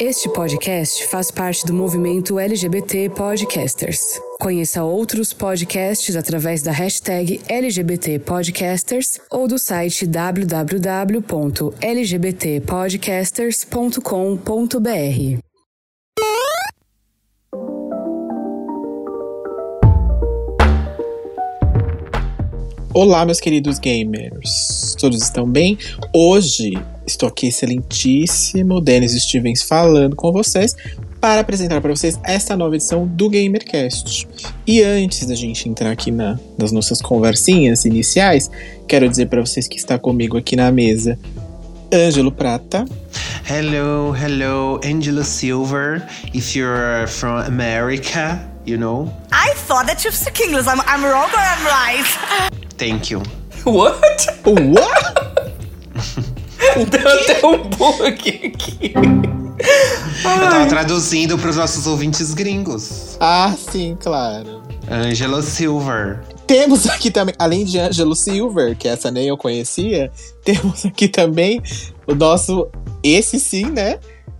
Este podcast faz parte do movimento LGBT Podcasters. Conheça outros podcasts através da hashtag LGBT Podcasters ou do site www.lgbtpodcasters.com.br. Olá, meus queridos gamers. Todos estão bem? Hoje estou aqui excelentíssimo, Denis Stevens falando com vocês para apresentar para vocês esta nova edição do GamerCast. E antes da gente entrar aqui na, nas nossas conversinhas iniciais, quero dizer para vocês que está comigo aqui na mesa Ângelo Prata. Hello, hello, Angelo Silver. If you're from America, you know. I thought that you speak English. I'm, I'm wrong or I'm right? Thank you. What? What? Deu até um bug aqui. Eu tava traduzindo pros nossos ouvintes gringos. ah, sim, claro. Angelo Silver. Temos aqui também, além de Ângelo Silver, que essa nem eu conhecia, temos aqui também o nosso, esse sim, né?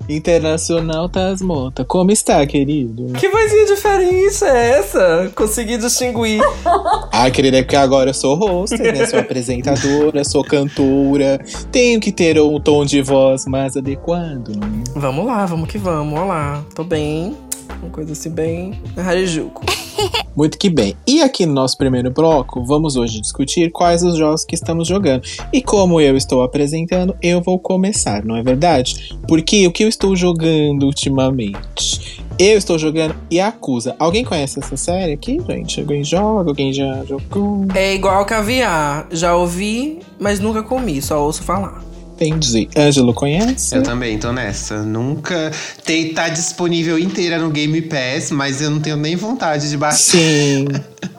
Internacional Tasmota. Como está, querido? Que vozinha diferente é essa? Consegui distinguir. Ah, querida, é porque agora eu sou host, né? Sou apresentadora, sou cantora. Tenho que ter um tom de voz mais adequado. né? vamos lá, vamos que vamos. Olá, tô bem. Uma coisa assim bem Harajuku. Muito que bem. E aqui no nosso primeiro bloco, vamos hoje discutir quais os jogos que estamos jogando. E como eu estou apresentando, eu vou começar, não é verdade? Porque o que eu estou jogando ultimamente? Eu estou jogando Yakuza. Alguém conhece essa série aqui, gente? Alguém joga? Alguém já jogou? É igual caviar. Já ouvi, mas nunca comi, só ouço falar. Entendi. Ângelo conhece? Eu também tô nessa. Nunca. Tem, tá disponível inteira no Game Pass, mas eu não tenho nem vontade de baixar. Sim.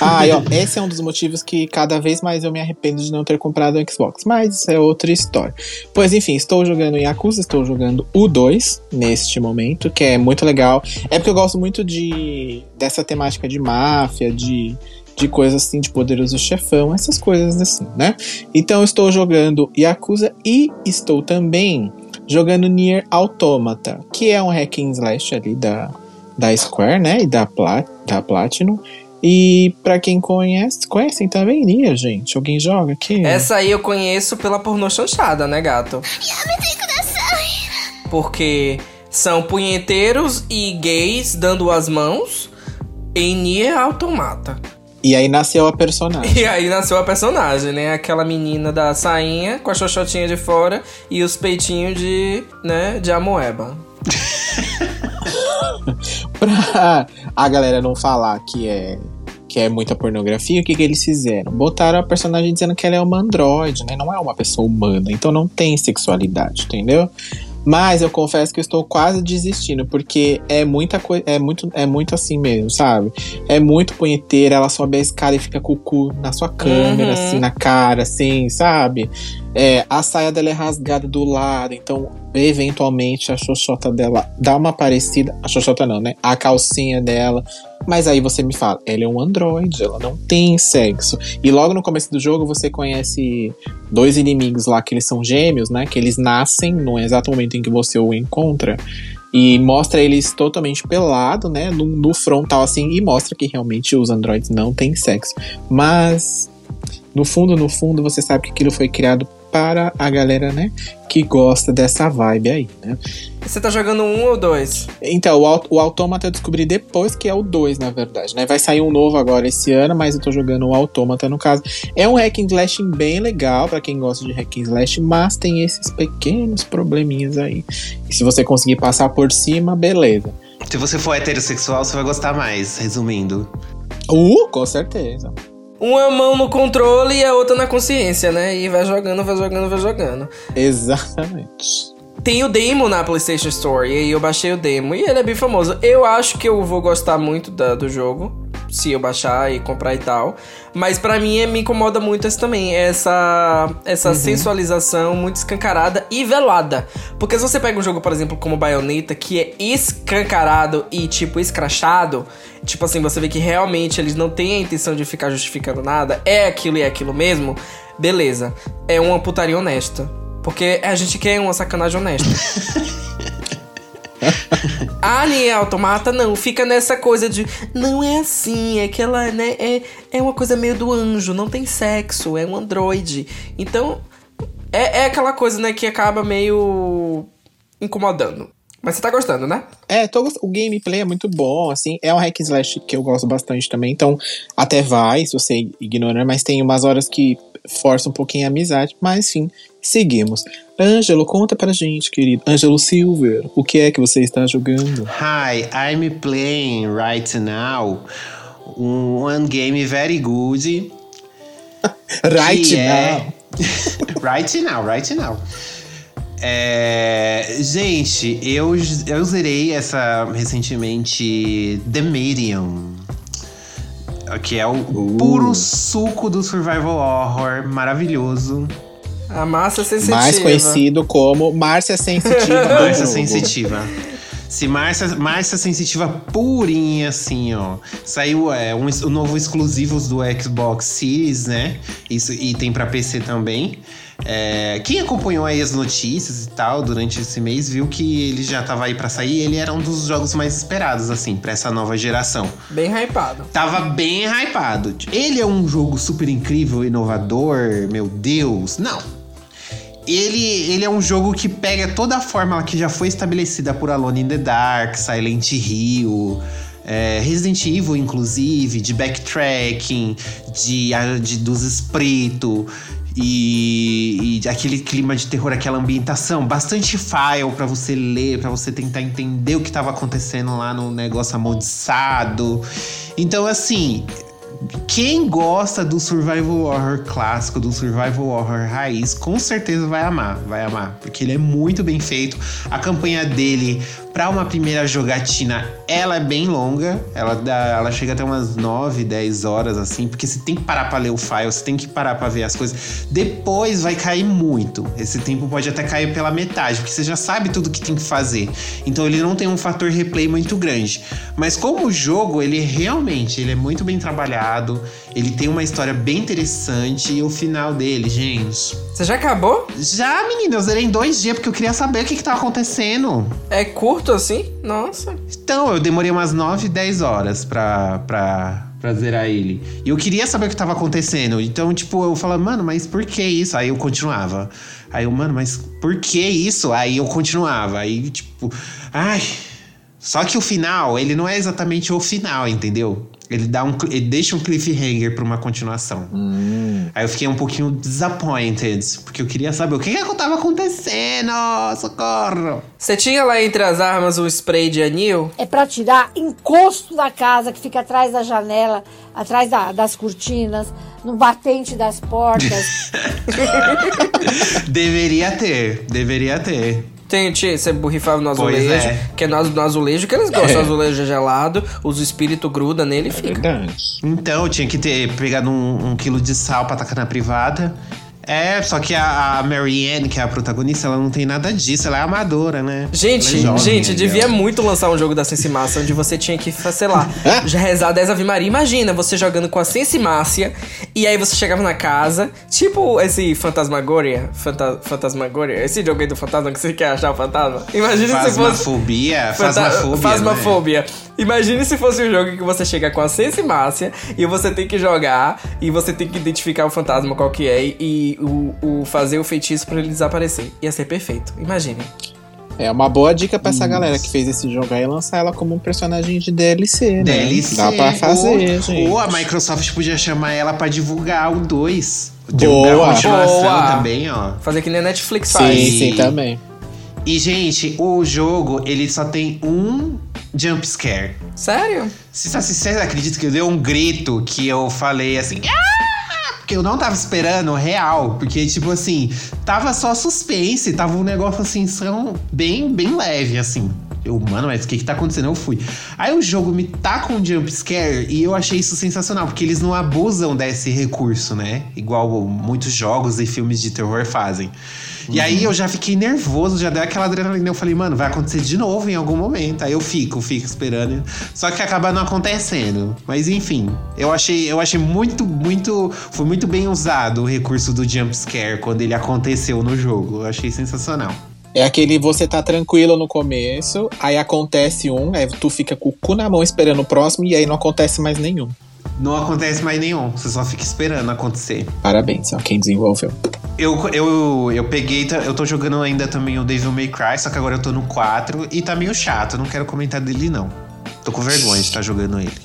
Ah, e ó, esse é um dos motivos que cada vez mais eu me arrependo de não ter comprado o Xbox. Mas isso é outra história. Pois enfim, estou jogando Yakuza, estou jogando o 2 neste momento, que é muito legal. É porque eu gosto muito de dessa temática de máfia, de, de coisas assim, de poderoso chefão, essas coisas assim, né? Então eu estou jogando Yakuza e estou também jogando Nier Automata, que é um hack and slash ali da, da Square, né? E da, Plat, da Platinum. E pra quem conhece, conhecem também Nier, gente? Alguém joga aqui? Essa aí eu conheço pela pornô chanchada, né, gato? Porque são punheteiros e gays dando as mãos em Nier Automata. E aí nasceu a personagem. E aí nasceu a personagem, né? Aquela menina da sainha com a xoxotinha de fora e os peitinhos de, né, de amoeba. pra a galera não falar que é que é muita pornografia, o que, que eles fizeram? Botaram a personagem dizendo que ela é uma androide, né? Não é uma pessoa humana, então não tem sexualidade, entendeu? Mas eu confesso que eu estou quase desistindo, porque é muita coisa, é muito, é muito assim mesmo, sabe? É muito punheteira, ela sobe a escada e fica com o cu na sua câmera, Uhum. assim, na cara, assim, sabe? É, a saia dela é rasgada do lado, então eventualmente a xoxota dela dá uma parecida. A xoxota não, né? A calcinha dela. Mas aí você me fala, ela é um androide, ela não tem sexo. E logo no começo do jogo você conhece dois inimigos lá que eles são gêmeos, né? Que eles nascem no exato momento em que você o encontra. E mostra eles totalmente pelado, né? No, no frontal, assim, e mostra que realmente os androides não têm sexo. Mas no fundo, no fundo, você sabe que aquilo foi criado para a galera, né? Que gosta dessa vibe aí, né? Você tá jogando um ou dois? Então, o, o Autômata eu descobri depois que é o 2, na verdade, né? Vai sair um novo agora esse ano, mas eu tô jogando o Autômata no caso. É um hack and slash bem legal pra quem gosta de hack and slash, mas tem esses pequenos probleminhas aí. E se você conseguir passar por cima, beleza. Se você for heterossexual, você vai gostar mais, resumindo. Uh, com certeza. Uma mão no controle e a outra na consciência, né? E vai jogando, vai jogando, vai jogando. Exatamente. Tem o demo na PlayStation Store, e aí eu baixei o demo, e ele é bem famoso. Eu acho que eu vou gostar muito da- do jogo, se eu baixar e comprar e tal. Mas pra mim é- me incomoda muito essa também, essa, essa sensualização muito escancarada e velada. Porque se você pega um jogo, por exemplo, como Bayonetta, que é escancarado e, tipo, escrachado, tipo assim, você vê que realmente eles não têm a intenção de ficar justificando nada, é aquilo e é aquilo mesmo, beleza. É uma putaria honesta. Porque a gente quer uma sacanagem honesta. A Nier Automata não, fica nessa coisa de não é assim, é que ela, né, é, é uma coisa meio do anjo, não tem sexo, é um androide. Então, é, é aquela coisa, né, que acaba meio incomodando. Mas você tá gostando, né? É, tô, gost- o gameplay é muito bom, assim. É um hack slash que eu gosto bastante também. Então, até vai, se você ignora, mas tem umas horas que força um pouquinho a amizade. Mas, enfim, seguimos. Ângelo, conta pra gente, querido. Ângelo Silver, o que é que você está jogando? Hi, I'm playing right now one game very good. Right que now. é- right now, right now. É, gente, eu, eu zerei essa recentemente The Medium. Que é o Uh. puro suco do survival horror, maravilhoso. A massa sensitiva. Mais conhecido como Márcia Sensitiva. Márcia. Sensitiva. Se Márcia, Márcia Sensitiva purinha, assim, ó. Saiu é, um, um novo exclusivos do Xbox Series, né? Isso, e tem pra PC também. É, quem acompanhou aí as notícias e tal durante esse mês viu que ele já tava aí pra sair. Ele era um dos jogos mais esperados, assim, pra essa nova geração. Bem hypado. Tava bem hypado. Ele é um jogo super incrível, inovador, meu Deus. Não. Ele, ele é um jogo que pega toda a fórmula que já foi estabelecida por Alone in the Dark, Silent Hill, é, Resident Evil, inclusive, de backtracking, de, de dos espíritos e, e aquele clima de terror, aquela ambientação, bastante file pra você ler, pra você tentar entender o que tava acontecendo lá no negócio amaldiçado. Então, assim, quem gosta do survival horror clássico, do survival horror raiz, com certeza vai amar, vai amar, porque ele é muito bem feito. A campanha dele para uma primeira jogatina, ela é bem longa, ela dá, ela chega até umas 9, 10 horas assim, porque você tem que parar para ler o file, você tem que parar para ver as coisas. Depois vai cair muito. Esse tempo pode até cair pela metade, porque você já sabe tudo que tem que fazer. Então ele não tem um fator replay muito grande. Mas como o jogo, ele realmente, ele é muito bem trabalhado, ele tem uma história bem interessante e o final dele, gente. Você já acabou? Já, menina, eu zerei em dois dias porque eu queria saber o que, que tava acontecendo. É curto assim? Nossa. Então, eu demorei umas 9, 10 horas pra, pra, pra zerar ele. E eu queria saber o que tava acontecendo. Então, tipo, eu falava, mano, mas por que isso? Aí eu continuava. Aí eu, mano, mas por que isso? Aí eu continuava. Aí, tipo, ai. Só que o final, ele não é exatamente o final, entendeu? Ele, dá um, ele deixa um cliffhanger pra uma continuação. Aí eu fiquei um pouquinho disappointed, porque eu queria saber o que que tava acontecendo. Socorro! Você tinha lá entre as armas o spray de anil? É pra tirar encosto da casa que fica atrás da janela, atrás da- das cortinas, no batente das portas. Deveria ter, deveria ter. Tem, tinha, você borrifava no azulejo, é. que é no, no azulejo que eles gostam. O azulejo é gelado, os espíritos gruda nele e fica. Verdade. Então, eu tinha que ter pegado um, um quilo de sal pra tacar na privada. É, só que a, a Mary Ann, que é a protagonista, ela não tem nada disso, ela é amadora, né? Gente, Ela é jovem gente, ainda. devia muito lançar um jogo da Sensimácia onde você tinha que, sei lá, já rezar 10 Ave Maria. Imagina você jogando com a Sensimácia e aí você chegava na casa, tipo esse Fantasmagoria, Fanta Fantasmagoria, esse jogo aí do fantasma que você quer achar o fantasma. Imagina se fosse. Fasmafobia, Fanta- fasmafobia, né? Fasmafobia. Imagine se fosse um jogo que você chega com a Sensimácia e você tem que jogar e você tem que identificar o fantasma qual que é e o, o fazer o feitiço pra ele desaparecer. Ia ser perfeito. Imagine. É uma boa dica pra essa galera que fez esse jogo aí lançar ela como um personagem de DLC, né? DLC. Dá pra fazer, ou, gente. Ou a Microsoft podia chamar ela pra divulgar o 2. Divulgar Boa. a continuação Boa. também, ó. Fazer que nem a Netflix Sim, faz. sim, também. E, gente, o jogo, ele só tem um jump scare. Sério? Se vocês acreditam que eu dei um grito que eu falei assim. "Ah!" Porque eu não tava esperando real. Porque, tipo assim, tava só suspense, tava um negócio assim, são bem, bem leve, assim. Eu, mano, mas o que que tá acontecendo? Eu fui. Aí o jogo me tá com um jump scare e eu achei isso sensacional, porque eles não abusam desse recurso, né? Igual muitos jogos e filmes de terror fazem. E aí eu já fiquei nervoso, já deu aquela adrenalina. Eu falei, mano, vai acontecer de novo em algum momento. Aí eu fico, fico esperando. Só que acaba não acontecendo. Mas enfim, eu achei, eu achei muito, muito. Foi muito bem usado o recurso do jump scare quando ele aconteceu no jogo. Eu achei sensacional. É aquele você tá tranquilo no começo, aí acontece um, aí tu fica com o cu na mão esperando o próximo e aí não acontece mais nenhum. Não acontece mais nenhum, você só fica esperando acontecer. Parabéns a quem desenvolveu. Eu, eu, eu peguei, tá- eu tô jogando ainda também o Devil May Cry, só que agora eu tô no 4 e tá meio chato, eu não quero comentar dele não. Tô com vergonha de estar jogando ele.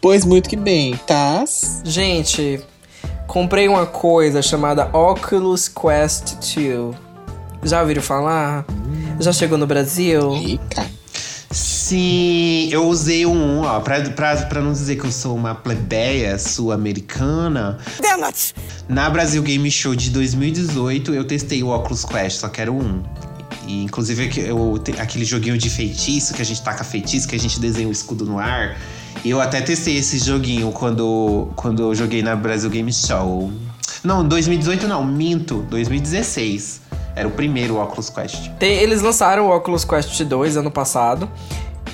Pois muito que bem, Taz. Gente, comprei uma coisa chamada Oculus Quest 2. Já ouviram falar? Já chegou no Brasil? Rica. Sim, eu usei um, ó, pra, pra, pra não dizer que eu sou uma plebeia sul-americana. Na Brasil Game Show de 2018, eu testei o Oculus Quest, só quero um. E, inclusive, eu, aquele joguinho de feitiço, que a gente taca feitiço, que a gente desenha o escudo no ar. E eu até testei esse joguinho quando, quando eu joguei na Brasil Game Show. Não, 2018 não, minto, 2016. Era o primeiro Oculus Quest. Tem- eles lançaram o Oculus Quest 2 ano passado.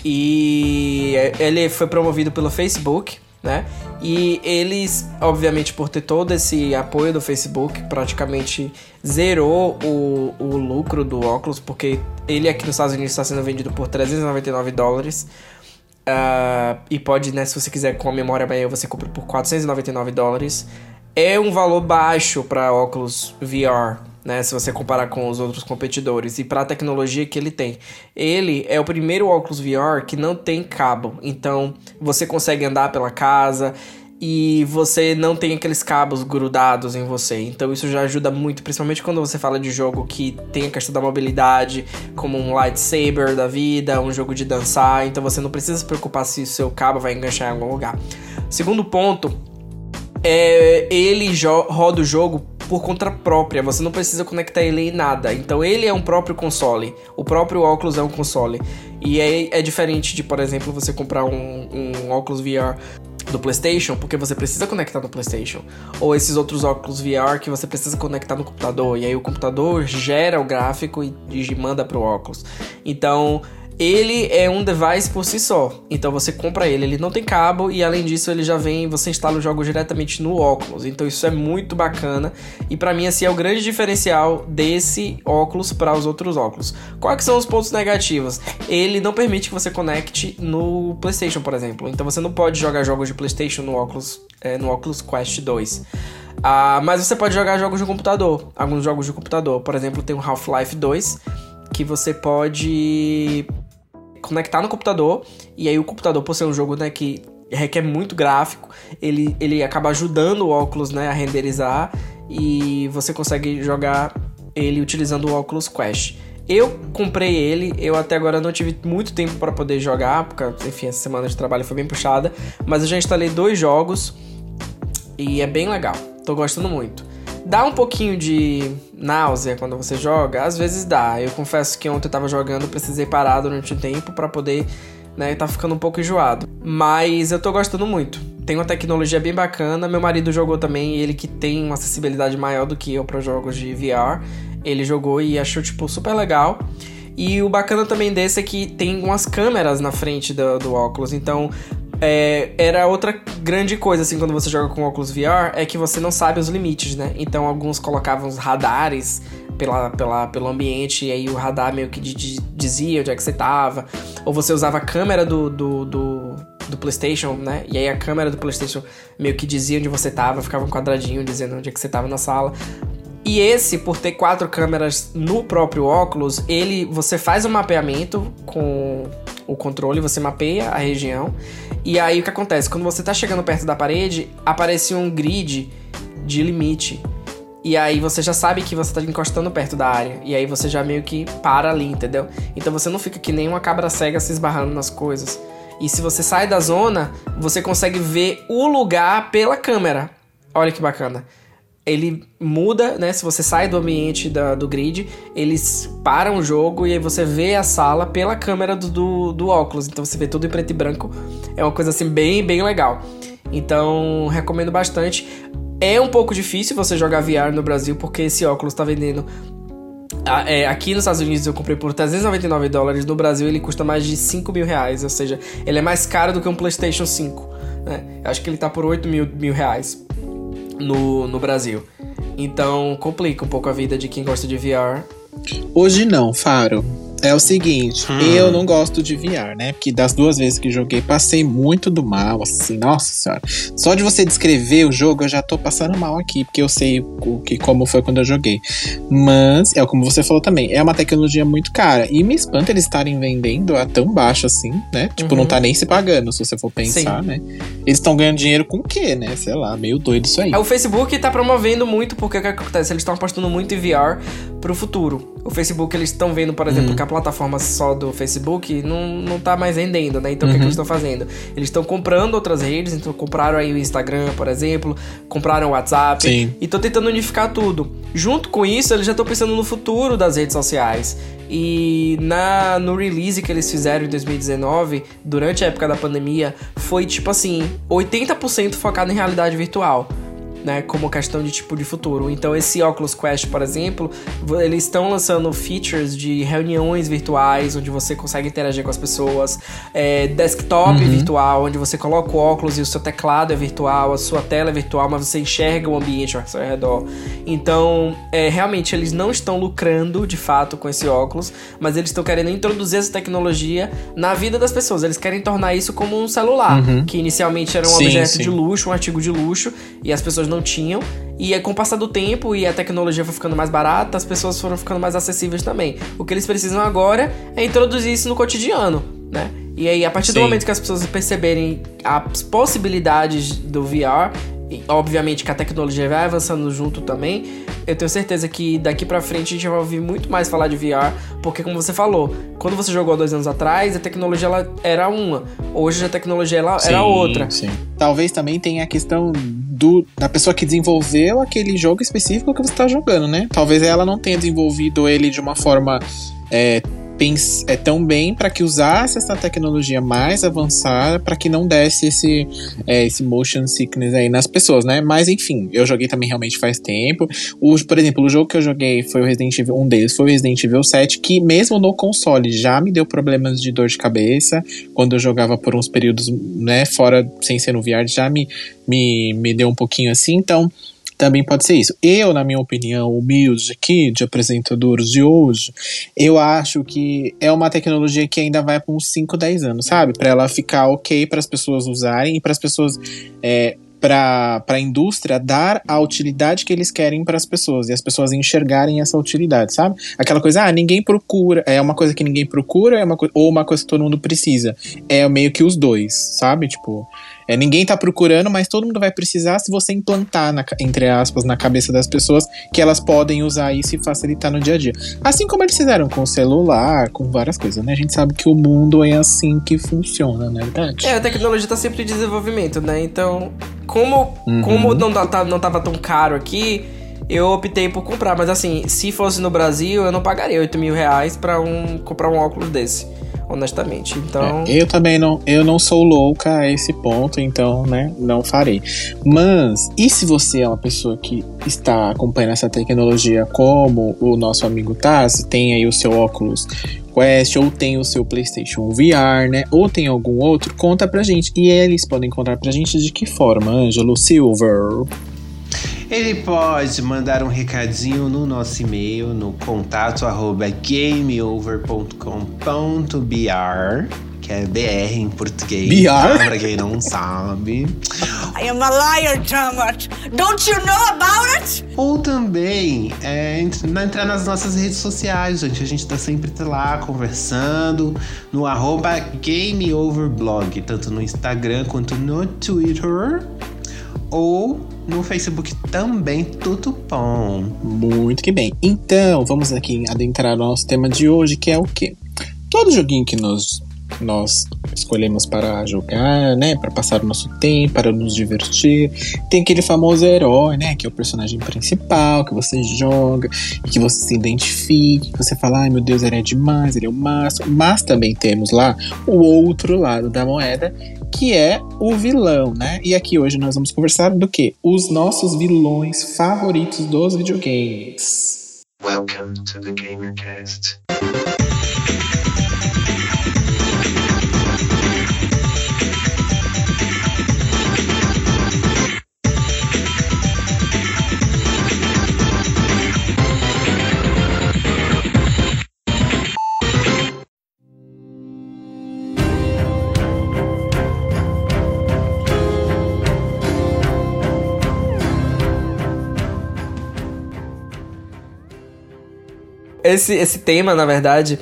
E ele foi promovido pelo Facebook, né? E eles, obviamente, por ter todo esse apoio do Facebook, praticamente zerou o, o lucro do óculos, porque ele aqui nos Estados Unidos está sendo vendido por 399 dólares. Ah, e pode, né, se você quiser com a memória maior, você compra por 499 dólares. É um valor baixo para óculos VR, né, se você comparar com os outros competidores e para a tecnologia que ele tem. Ele é o primeiro óculos VR que não tem cabo, então você consegue andar pela casa e você não tem aqueles cabos grudados em você. Então isso já ajuda muito, principalmente quando você fala de jogo que tem a questão da mobilidade, como um lightsaber da vida, um jogo de dançar, então você não precisa se preocupar se o seu cabo vai enganchar em algum lugar. Segundo ponto, é, ele roda o jogo por conta própria, você não precisa conectar ele em nada. Então ele é um próprio console, o próprio óculos é um console. E é, é diferente de, por exemplo, você comprar um, um óculos VR do PlayStation, porque você precisa conectar no PlayStation, ou esses outros óculos VR que você precisa conectar no computador, e aí o computador gera o gráfico e, e manda pro óculos. Então, ele é um device por si só. Então você compra ele, ele não tem cabo e além disso ele já vem, você instala o jogo diretamente no óculos. Então isso é muito bacana e pra mim assim é o grande diferencial desse óculos para os outros óculos. Quais são os pontos negativos? Ele não permite que você conecte no PlayStation, por exemplo. Então você não pode jogar jogos de PlayStation no óculos, é, no Oculus Quest 2. Ah, mas você pode jogar jogos de computador, alguns jogos de computador. Por exemplo, tem o Half-Life 2 que você pode conectar no computador e aí o computador, por ser um jogo né, que requer muito gráfico, ele, ele acaba ajudando o óculos né, a renderizar e você consegue jogar ele utilizando o Oculus Quest. Eu comprei ele, eu até agora não tive muito tempo para poder jogar, porque enfim, essa semana de trabalho foi bem puxada, mas eu já instalei dois jogos e é bem legal. Tô gostando muito. Dá um pouquinho de náusea quando você joga? Às vezes dá. Eu confesso que ontem eu tava jogando, precisei parar durante um tempo para poder, né, tá ficando um pouco enjoado. Mas eu tô gostando muito. Tem uma tecnologia bem bacana. Meu marido jogou também, ele que tem uma acessibilidade maior do que eu para jogos de VR. Ele jogou e achou tipo super legal. E o bacana também desse é que tem umas câmeras na frente do, do óculos, então é, era outra grande coisa, assim, quando você joga com óculos VR, é que você não sabe os limites, né? Então alguns colocavam os radares pela, pela, pelo ambiente, e aí o radar meio que di- di- dizia onde é que você tava. Ou você usava a câmera do, do, do, do PlayStation, né? E aí a câmera do PlayStation meio que dizia onde você tava, ficava um quadradinho dizendo onde é que você tava na sala. E esse, por ter quatro câmeras no próprio óculos, ele você faz um mapeamento com o controle, você mapeia a região. E aí o que acontece? Quando você tá chegando perto da parede, aparece um grid de limite. E aí você já sabe que você tá encostando perto da área. E aí você já meio que para ali, entendeu? Então você não fica que nem uma cabra cega se esbarrando nas coisas. E se você sai da zona, você consegue ver o lugar pela câmera. Olha que bacana ele muda, né? Se você sai do ambiente da- do grid, eles param o jogo e aí você vê a sala pela câmera do, do, do óculos. Então você vê tudo em preto e branco. É uma coisa assim bem, bem legal. Então recomendo bastante. É um pouco difícil você jogar VR no Brasil porque esse óculos tá vendendo. É, aqui nos Estados Unidos eu comprei por 399 dólares, no Brasil ele custa mais de 5 mil reais, ou seja, ele é mais caro do que um PlayStation 5. Né? Eu acho que ele tá por 8 mil, mil reais no, no Brasil. Então complica um pouco a vida de quem gosta de VR. Hoje não, Faro. É o seguinte, hum. eu não gosto de VR, né? Porque das duas vezes que joguei, passei muito do mal, assim, nossa senhora. Só de você descrever o jogo, eu já tô passando mal aqui, porque eu sei o que, como foi quando eu joguei. Mas, é como você falou também, é uma tecnologia muito cara. E me espanta eles estarem vendendo a tão baixo assim, né? Tipo, uhum. não tá nem se pagando, se você for pensar, Sim. né? Eles estão ganhando dinheiro com o quê, né? Sei lá, meio doido isso aí. É, o Facebook tá promovendo muito, porque o que acontece? Eles estão apostando muito em VR pro futuro. O Facebook, eles estão vendo, por exemplo, uhum. A plataforma só do Facebook não, não tá mais rendendo, né? Então uhum. o que, é que eles estão fazendo? Eles estão comprando outras redes, então compraram aí o Instagram, por exemplo, compraram o WhatsApp Sim. e estão tentando unificar tudo. Junto com isso, eles já estão pensando no futuro das redes sociais. E na, no release que eles fizeram em 2019, durante a época da pandemia, foi tipo assim: 80% focado em realidade virtual né, como questão de tipo de futuro. Então esse Oculus Quest, por exemplo, eles estão lançando features de reuniões virtuais, onde você consegue interagir com as pessoas, é, desktop uhum. virtual, onde você coloca o óculos e o seu teclado é virtual, a sua tela é virtual, mas você enxerga o ambiente ao seu redor. Então, é, realmente eles não estão lucrando de fato com esse óculos, mas eles estão querendo introduzir essa tecnologia na vida das pessoas. Eles querem tornar isso como um celular, uhum. que inicialmente era um sim, objeto sim. de luxo, um artigo de luxo, e as pessoas não não tinham. E com o passar do tempo e a tecnologia foi ficando mais barata, as pessoas foram ficando mais acessíveis também. O que eles precisam agora é introduzir isso no cotidiano, né? E aí, a partir Sim. do momento que as pessoas perceberem as possibilidades do VR, e obviamente que a tecnologia vai avançando junto também, eu tenho certeza que daqui para frente a gente vai ouvir muito mais falar de VR, porque como você falou, quando você jogou há dois anos atrás, a tecnologia ela era uma, hoje a tecnologia ela sim, era outra. Sim. Talvez também tenha a questão do, da pessoa que desenvolveu aquele jogo específico que você está jogando, né? Talvez ela não tenha desenvolvido ele de uma forma é, é, tão bem para que usasse essa tecnologia mais avançada para que não desse esse, é, esse motion sickness aí nas pessoas, né? Mas enfim, eu joguei também realmente faz tempo. O, por exemplo, o jogo que eu joguei foi o Resident Evil, um deles foi o Resident Evil 7, que mesmo no console já me deu problemas de dor de cabeça quando eu jogava por uns períodos, né, fora sem ser no VR, já me, me, me deu um pouquinho assim, então também pode ser isso. Eu, na minha opinião, humilde aqui, de apresentadores de hoje, eu acho que é uma tecnologia que ainda vai para uns 5, 10 anos, sabe? Para ela ficar ok para as pessoas usarem e para as pessoas é, para a indústria dar a utilidade que eles querem para as pessoas e as pessoas enxergarem essa utilidade, sabe? Aquela coisa, ah, ninguém procura, é uma coisa que ninguém procura, é uma ou uma coisa que todo mundo precisa. É meio que os dois, sabe? Tipo, é, ninguém tá procurando, mas todo mundo vai precisar se você implantar, na, entre aspas, na cabeça das pessoas que elas podem usar isso e facilitar no dia a dia. Assim como eles fizeram com o celular, com várias coisas, né? A gente sabe que o mundo é assim que funciona, na é verdade. É, a tecnologia tá sempre em desenvolvimento, né? Então, como, uhum. como não, tá, não tava tão caro aqui, eu optei por comprar. Mas assim, se fosse no Brasil, eu não pagaria 8 mil reais pra um, comprar um óculos desse honestamente. Então. É, eu também não, eu não sou louca a esse ponto, então, né, não farei. Mas, e se você é uma pessoa que está acompanhando essa tecnologia como o nosso amigo Taz, tem aí o seu óculos Quest, ou tem o seu PlayStation VR, né? Ou tem algum outro, conta pra gente. E eles podem contar pra gente de que forma, Ângelo Silver? Ele pode mandar um recadinho no nosso e-mail no contato arroba gameover.com.br que é BR em português. BR? Tá? Pra quem não sabe. I am a liar, Thomas. Don't you know about it? Ou também é, entrar nas nossas redes sociais, gente. A gente tá sempre lá conversando no arroba GameOverblog, tanto no Instagram quanto no Twitter. Ou no Facebook também, tudo bom. Muito que bem. Então, vamos aqui adentrar no nosso tema de hoje, que é o quê? Todo joguinho que nós nós escolhemos para jogar, né, para passar o nosso tempo, para nos divertir. Tem aquele famoso herói, né, que é o personagem principal que você joga e que você se identifique, que você fala, ai meu Deus, ele é demais, ele é o máximo. Mas também temos lá o outro lado da moeda, que é o vilão, né? E aqui hoje nós vamos conversar do que? Os nossos vilões favoritos dos videogames. Welcome to the GamerCast. Esse, esse tema, na verdade,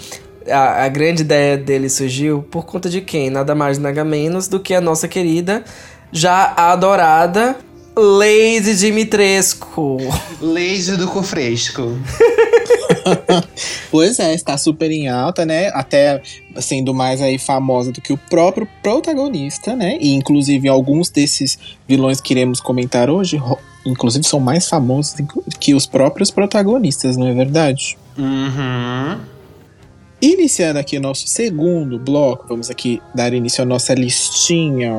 a, a, grande ideia dele surgiu por conta de quem? Nada mais, nada menos do que a nossa querida, já adorada Lady Dimitrescu. Lady do Cofresco. pois é, está super em alta, né? Até sendo mais aí famosa do que o próprio protagonista, né? E inclusive alguns desses vilões que iremos comentar hoje, inclusive são mais famosos que os próprios protagonistas, não é verdade? Uhum. Iniciando aqui nosso segundo bloco, vamos aqui dar início à nossa listinha.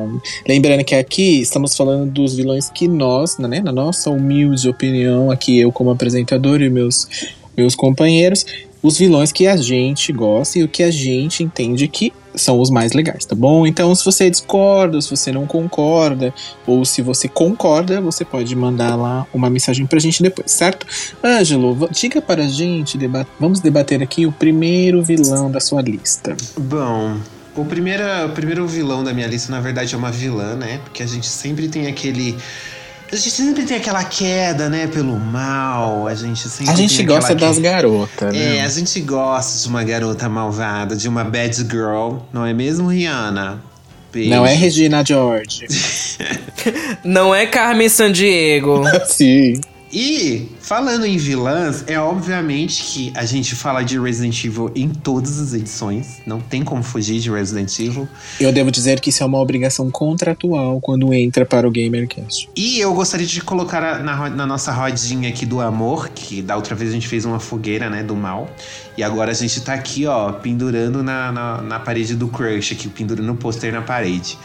Lembrando que aqui estamos falando dos vilões que nós, né, na nossa humilde opinião, aqui eu como apresentador e meus, meus companheiros, os vilões que a gente gosta e o que a gente entende que são os mais legais, tá bom? Então, se você discorda, se você não concorda, ou se você concorda, você pode mandar lá uma mensagem pra gente depois, certo? Ângelo, diga para gente, deba vamos debater aqui o primeiro vilão da sua lista. Bom, o primeiro, o primeiro vilão da minha lista, na verdade, é uma vilã, né? Porque a gente sempre tem aquele a gente sempre tem aquela queda, né, pelo mal. A gente sempre A gente gosta das garotas, né? É, a gente gosta de uma garota malvada, de uma bad girl, não é mesmo, Rihanna? Beijo. Não é Regina George. não é Carmen Sandiego. Sim. E, falando em vilãs, é obviamente que a gente fala de Resident Evil em todas as edições. Não tem como fugir de Resident Evil. Eu devo dizer que isso é uma obrigação contratual quando entra para o GamerCast. E eu gostaria de colocar na, na nossa rodinha aqui do amor, que da outra vez a gente fez uma fogueira, né, do mal. E agora a gente tá aqui, ó, pendurando na, na, na parede do Crush, aqui, pendurando o pôster na parede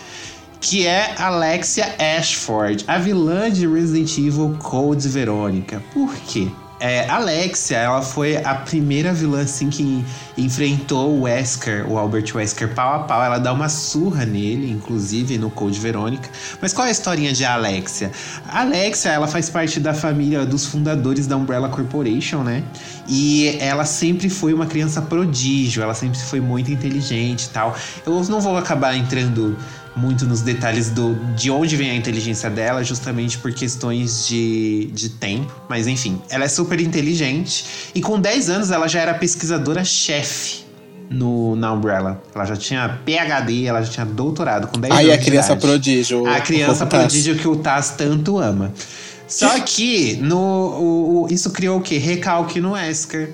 que é Alexia Ashford, a vilã de Resident Evil Code Verônica. Por quê? É, Alexia, ela foi a primeira vilã assim que enfrentou o Wesker, o Albert Wesker pau a pau. Ela dá uma surra nele, inclusive no Code Verônica. Mas qual é a historinha de Alexia? Alexia, ela faz parte da família dos fundadores da Umbrella Corporation, né? E ela sempre foi uma criança prodígio, ela sempre foi muito inteligente e tal. Eu não vou acabar entrando muito nos detalhes do, de onde vem a inteligência dela, justamente por questões de, de tempo. Mas enfim, ela é super inteligente e com 10 anos ela já era pesquisadora-chefe no, na Umbrella. Ela já tinha PhD, ela já tinha doutorado com 10 Aí anos. Aí a criança prodígio. A criança prodígio que o Taz tanto ama. Só que no, o, o, isso criou o quê? Recalque no Wesker.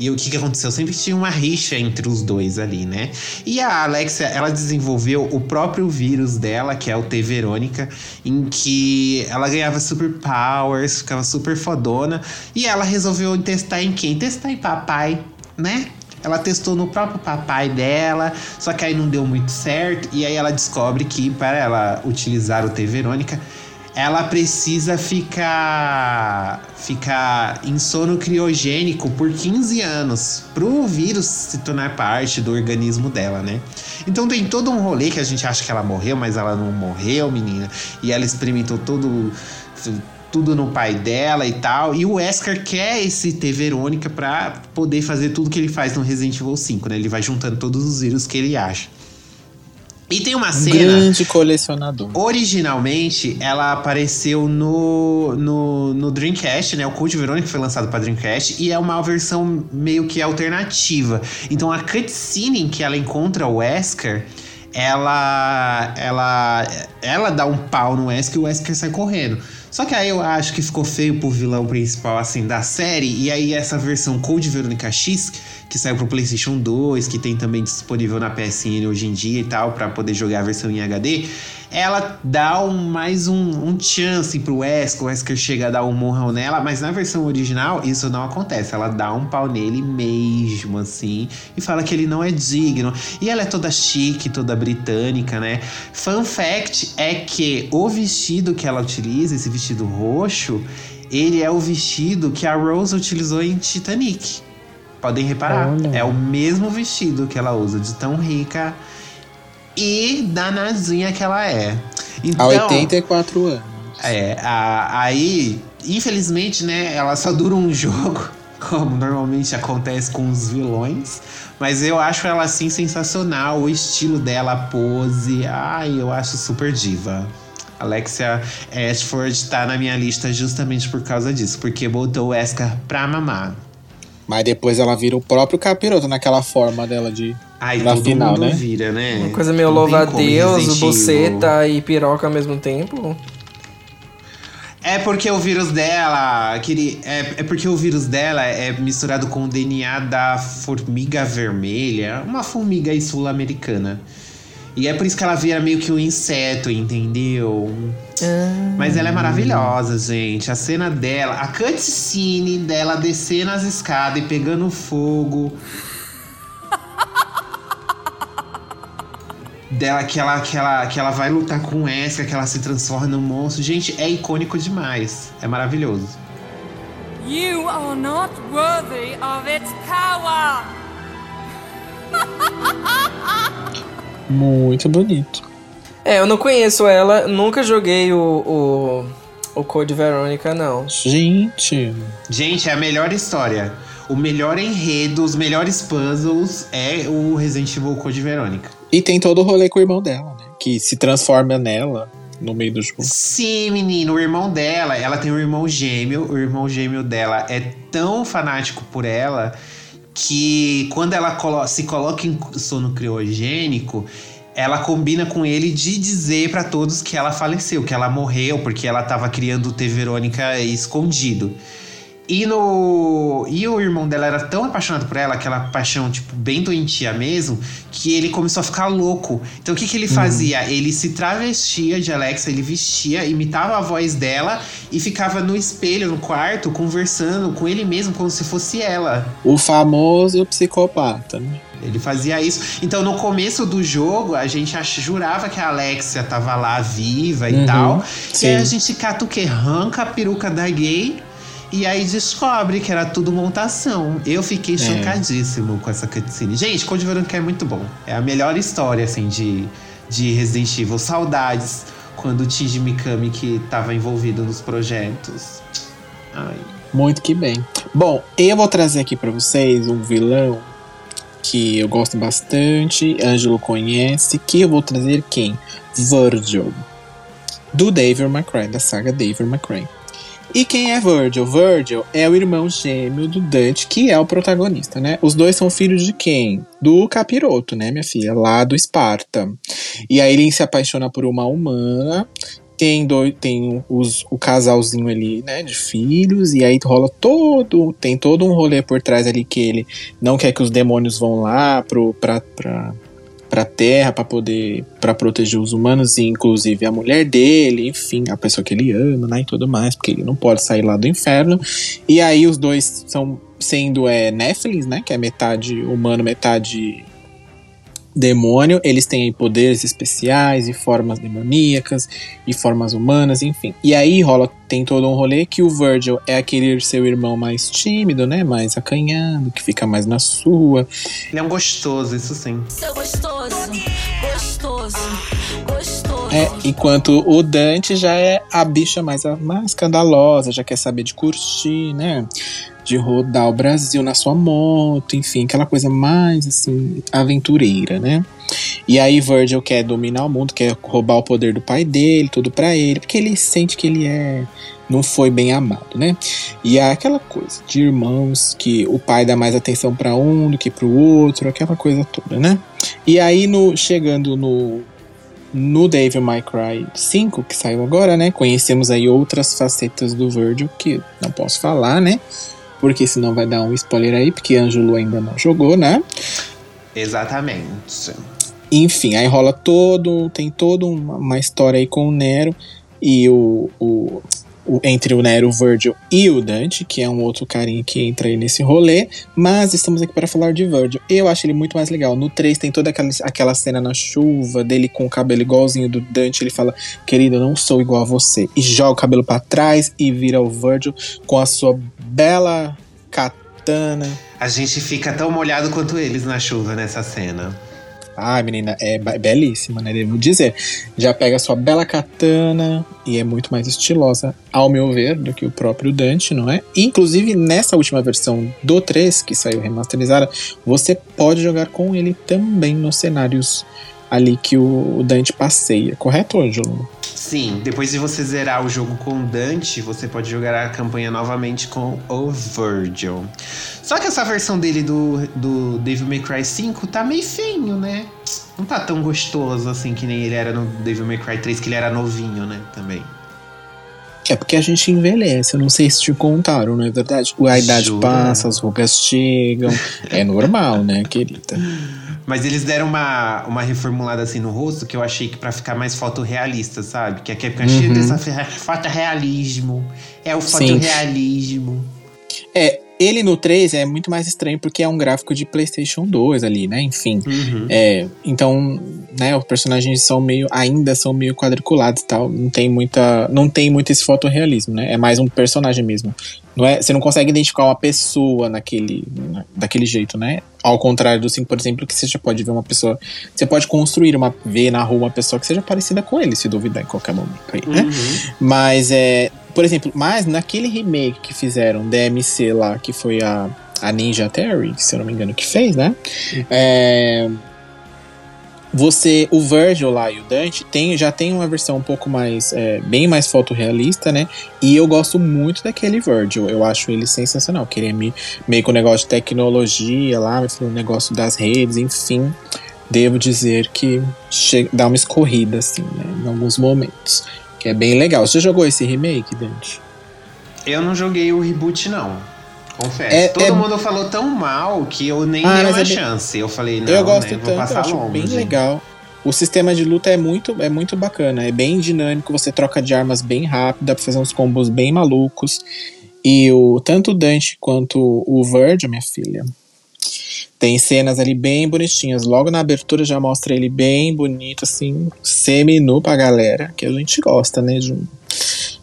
E o que, que aconteceu? Sempre tinha uma rixa entre os dois ali, né? E a Alexia, ela desenvolveu o próprio vírus dela, que é o T Verônica, em que ela ganhava superpowers, ficava super fodona. E ela resolveu testar em quem? Testar em papai, né? Ela testou no próprio papai dela, só que aí não deu muito certo. E aí ela descobre que para ela utilizar o T Verônica, ela precisa ficar ficar em sono criogênico por 15 anos pro vírus se tornar parte do organismo dela, né? Então tem todo um rolê que a gente acha que ela morreu, mas ela não morreu, menina. E ela experimentou todo tudo no pai dela e tal. E o Wesker quer esse T Verônica pra poder fazer tudo que ele faz no Resident Evil 5, né? Ele vai juntando todos os vírus que ele acha. E tem uma cena. Grande colecionador. Originalmente, ela apareceu no, no, no Dreamcast, né? O Code Verônica foi lançado para Dreamcast e é uma versão meio que alternativa. Então a cutscene em que ela encontra o Wesker, ela ela ela dá um pau no Wesker e o Wesker sai correndo. Só que aí eu acho que ficou feio pro vilão principal assim da série e aí essa versão Code Verônica X que saiu pro PlayStation 2, que tem também disponível na PSN hoje em dia e tal, para poder jogar a versão em HD, ela dá um, mais um, um chance pro Wesker, o Wesker chega a dar um morrão nela, mas na versão original isso não acontece, ela dá um pau nele mesmo, assim, e fala que ele não é digno. E ela é toda chique, toda britânica, né? Fun fact é que o vestido que ela utiliza, esse vestido roxo, ele é o vestido que a Rose utilizou em Titanic. Podem reparar, Olha. é o mesmo vestido que ela usa, de tão rica e danadinha que ela é. Então, Há 84 anos. É, a, aí, infelizmente, né, ela só dura um jogo, como normalmente acontece com os vilões. Mas eu acho ela assim sensacional, o estilo dela, a pose. Ai, eu acho super diva. Alexia Ashford tá na minha lista justamente por causa disso, porque botou o Oscar pra mamar. Mas depois ela vira o próprio capiroto naquela forma dela de. Ai, Na todo final, mundo né? vira, né? Uma coisa meio Não tem louva a como Deus, Resident Evil. buceta e piroca ao mesmo tempo. É porque o vírus dela. Aquele, é, é porque o vírus dela é misturado com o DNA da formiga vermelha, uma formiga aí sul-americana. E é por isso que ela vira meio que um inseto, entendeu? Mas ela é maravilhosa, gente. A cena dela, a cutscene dela descendo as escadas e pegando fogo. Dela que ela, que, ela, que ela vai lutar com o Wesker, que ela se transforma num monstro. Gente, é icônico demais. É maravilhoso. You are not worthy of its power! Muito bonito. É, eu não conheço ela, nunca joguei o, o, o Code Verônica, não. Gente. Gente, é a melhor história. O melhor enredo, os melhores puzzles é o Resident Evil Code Verônica. E tem todo o rolê com o irmão dela, né? Que se transforma nela no meio do jogo. Sim, menino, o irmão dela, ela tem um irmão gêmeo. O irmão gêmeo dela é tão fanático por ela que quando ela colo- se coloca em sono criogênico, ela combina com ele de dizer pra todos que ela faleceu, que ela morreu porque ela tava criando o T Verônica escondido. E, no... e o irmão dela era tão apaixonado por ela, aquela paixão, tipo, bem doentia mesmo, que ele começou a ficar louco. Então o que, que ele fazia? Ele se travestia de Alexa, ele vestia, imitava a voz dela e ficava no espelho, no quarto, conversando com ele mesmo, como se fosse ela. O famoso psicopata, né? Ele fazia isso. Então, no começo do jogo, a gente jurava que a Alexia tava lá viva e Uhum, tal. sim. E aí a gente cata o quê? Arranca a peruca da gay. E aí descobre que era tudo montação. Eu fiquei chocadíssimo com essa cutscene. Gente, Code Veronica é muito bom. É a melhor história, assim, de, de Resident Evil. Saudades quando o Shinji Mikami que tava envolvido nos projetos. Ai. Muito que bem. Bom, eu vou trazer aqui pra vocês um vilão que eu gosto bastante, Ângelo conhece, que eu vou trazer quem? Virgil. Do David McCray, da saga David McCray. E quem é Virgil? Virgil é o irmão gêmeo do Dante, que é o protagonista, né? Os dois são filhos de quem? Do Capiroto, né, minha filha? Lá do Esparta. E aí ele se apaixona por uma humana tem, dois, tem os, o casalzinho ali, né, de filhos, e aí rola todo, tem todo um rolê por trás ali que ele não quer que os demônios vão lá pro, pra, pra, pra terra pra poder, pra proteger os humanos, e inclusive a mulher dele, enfim, a pessoa que ele ama, né, e tudo mais, porque ele não pode sair lá do inferno, e aí os dois são, sendo é, Néfilins, né, que é metade humano, metade demônio, eles têm aí poderes especiais e formas demoníacas e formas humanas, enfim. E aí rola, tem todo um rolê que o Virgil é aquele seu irmão mais tímido, né, mais acanhado, que fica mais na sua. Ele é um gostoso, isso sim. Seu gostoso, gostoso, gostoso. É, enquanto o Dante já é a bicha mais, mais escandalosa, já quer saber de curtir, né? De rodar o Brasil na sua moto, enfim, aquela coisa mais assim, aventureira, né? E aí Virgil quer dominar o mundo, quer roubar o poder do pai dele, tudo pra ele, porque ele sente que ele é não foi bem amado, né? E é aquela coisa de irmãos que o pai dá mais atenção pra um do que pro outro, aquela coisa toda, né? E aí no chegando no no Devil May Cry 5, que saiu agora, né? Conhecemos aí outras facetas do Virgil que não posso falar, né? Porque senão vai dar um spoiler aí, porque Ângelo ainda não jogou, né? Exatamente. Enfim, aí rola todo, tem toda uma, uma história aí com o Nero e o, o, o- entre o Nero, o Virgil e o Dante, que é um outro carinha que entra aí nesse rolê, mas estamos aqui para falar de Virgil. Eu acho ele muito mais legal. No 3 tem toda aquela, aquela cena na chuva dele com o cabelo igualzinho do Dante, ele fala: "Querido, eu não sou igual a você". E joga o cabelo para trás e vira o Virgil com a sua bela katana. A gente fica tão molhado quanto eles na chuva nessa cena. Ai, menina, é ba- belíssima, né? Devo dizer. Já pega a sua bela katana e é muito mais estilosa, ao meu ver, do que o próprio Dante, não é? Inclusive, nessa última versão do 3, que saiu remasterizada, você pode jogar com ele também nos cenários ali que o, Dante passeia. Correto, Ângelo? Sim, depois de você zerar o jogo com Dante, você pode jogar a campanha novamente com o Virgil. Só que essa versão dele do, do Devil May Cry 5 tá meio feinho, né? Não tá tão gostoso assim que nem ele era no Devil May Cry 3, que ele era novinho, né? Também. É porque a gente envelhece, eu não sei se te contaram, não é verdade? A idade Jura? passa, as rugas chegam. É normal, né, querida? Mas eles deram uma, uma reformulada assim no rosto que eu achei que pra ficar mais fotorrealista, sabe? Que aqui é cheio dessa fe- fotorrealismo. É o Sim. fotorrealismo. É, ele no 3 é muito mais estranho porque é um gráfico de PlayStation 2 ali, né? Enfim. Uhum. É, então, né, os personagens são meio ainda são meio quadriculados e tal, não tem muita não tem muito esse fotorrealismo, né? É mais um personagem mesmo. Não é, você não consegue identificar uma pessoa naquele na- daquele jeito, né? Ao contrário do 5, por exemplo, que você já pode ver uma pessoa, você pode construir uma ver na rua uma pessoa que seja parecida com ele, se duvidar em qualquer momento aí, né? Uhum. Mas é, por exemplo, mas naquele remake que fizeram DMC lá, que foi a, a Ninja Terry, se eu não me engano, que fez, né? É, você, o Virgil lá e o Dante tem, já tem uma versão um pouco mais, é, bem mais fotorrealista, né? E eu gosto muito daquele Virgil, eu acho ele sensacional. Queria me, meio com o negócio de tecnologia lá, o negócio das redes, enfim. Devo dizer que dá uma escorrida, assim, né? Em alguns momentos. Que é bem legal. Você jogou esse remake, Dante? Eu não joguei o reboot, não. Confesso. É- Todo é- mundo falou tão mal que eu nem Ah, dei uma é bem- chance. Eu falei, não, eu gosto né, tanto, eu acho longe. bem legal. O sistema de luta é muito, é muito bacana, é bem dinâmico, você troca de armas bem rápido, dá pra fazer uns combos bem malucos. E o, tanto o Dante quanto o Virgil, minha filha, tem cenas ali bem bonitinhas. Logo na abertura já mostra ele bem bonito, assim, semi-nu pra galera, que a gente gosta, né? De um,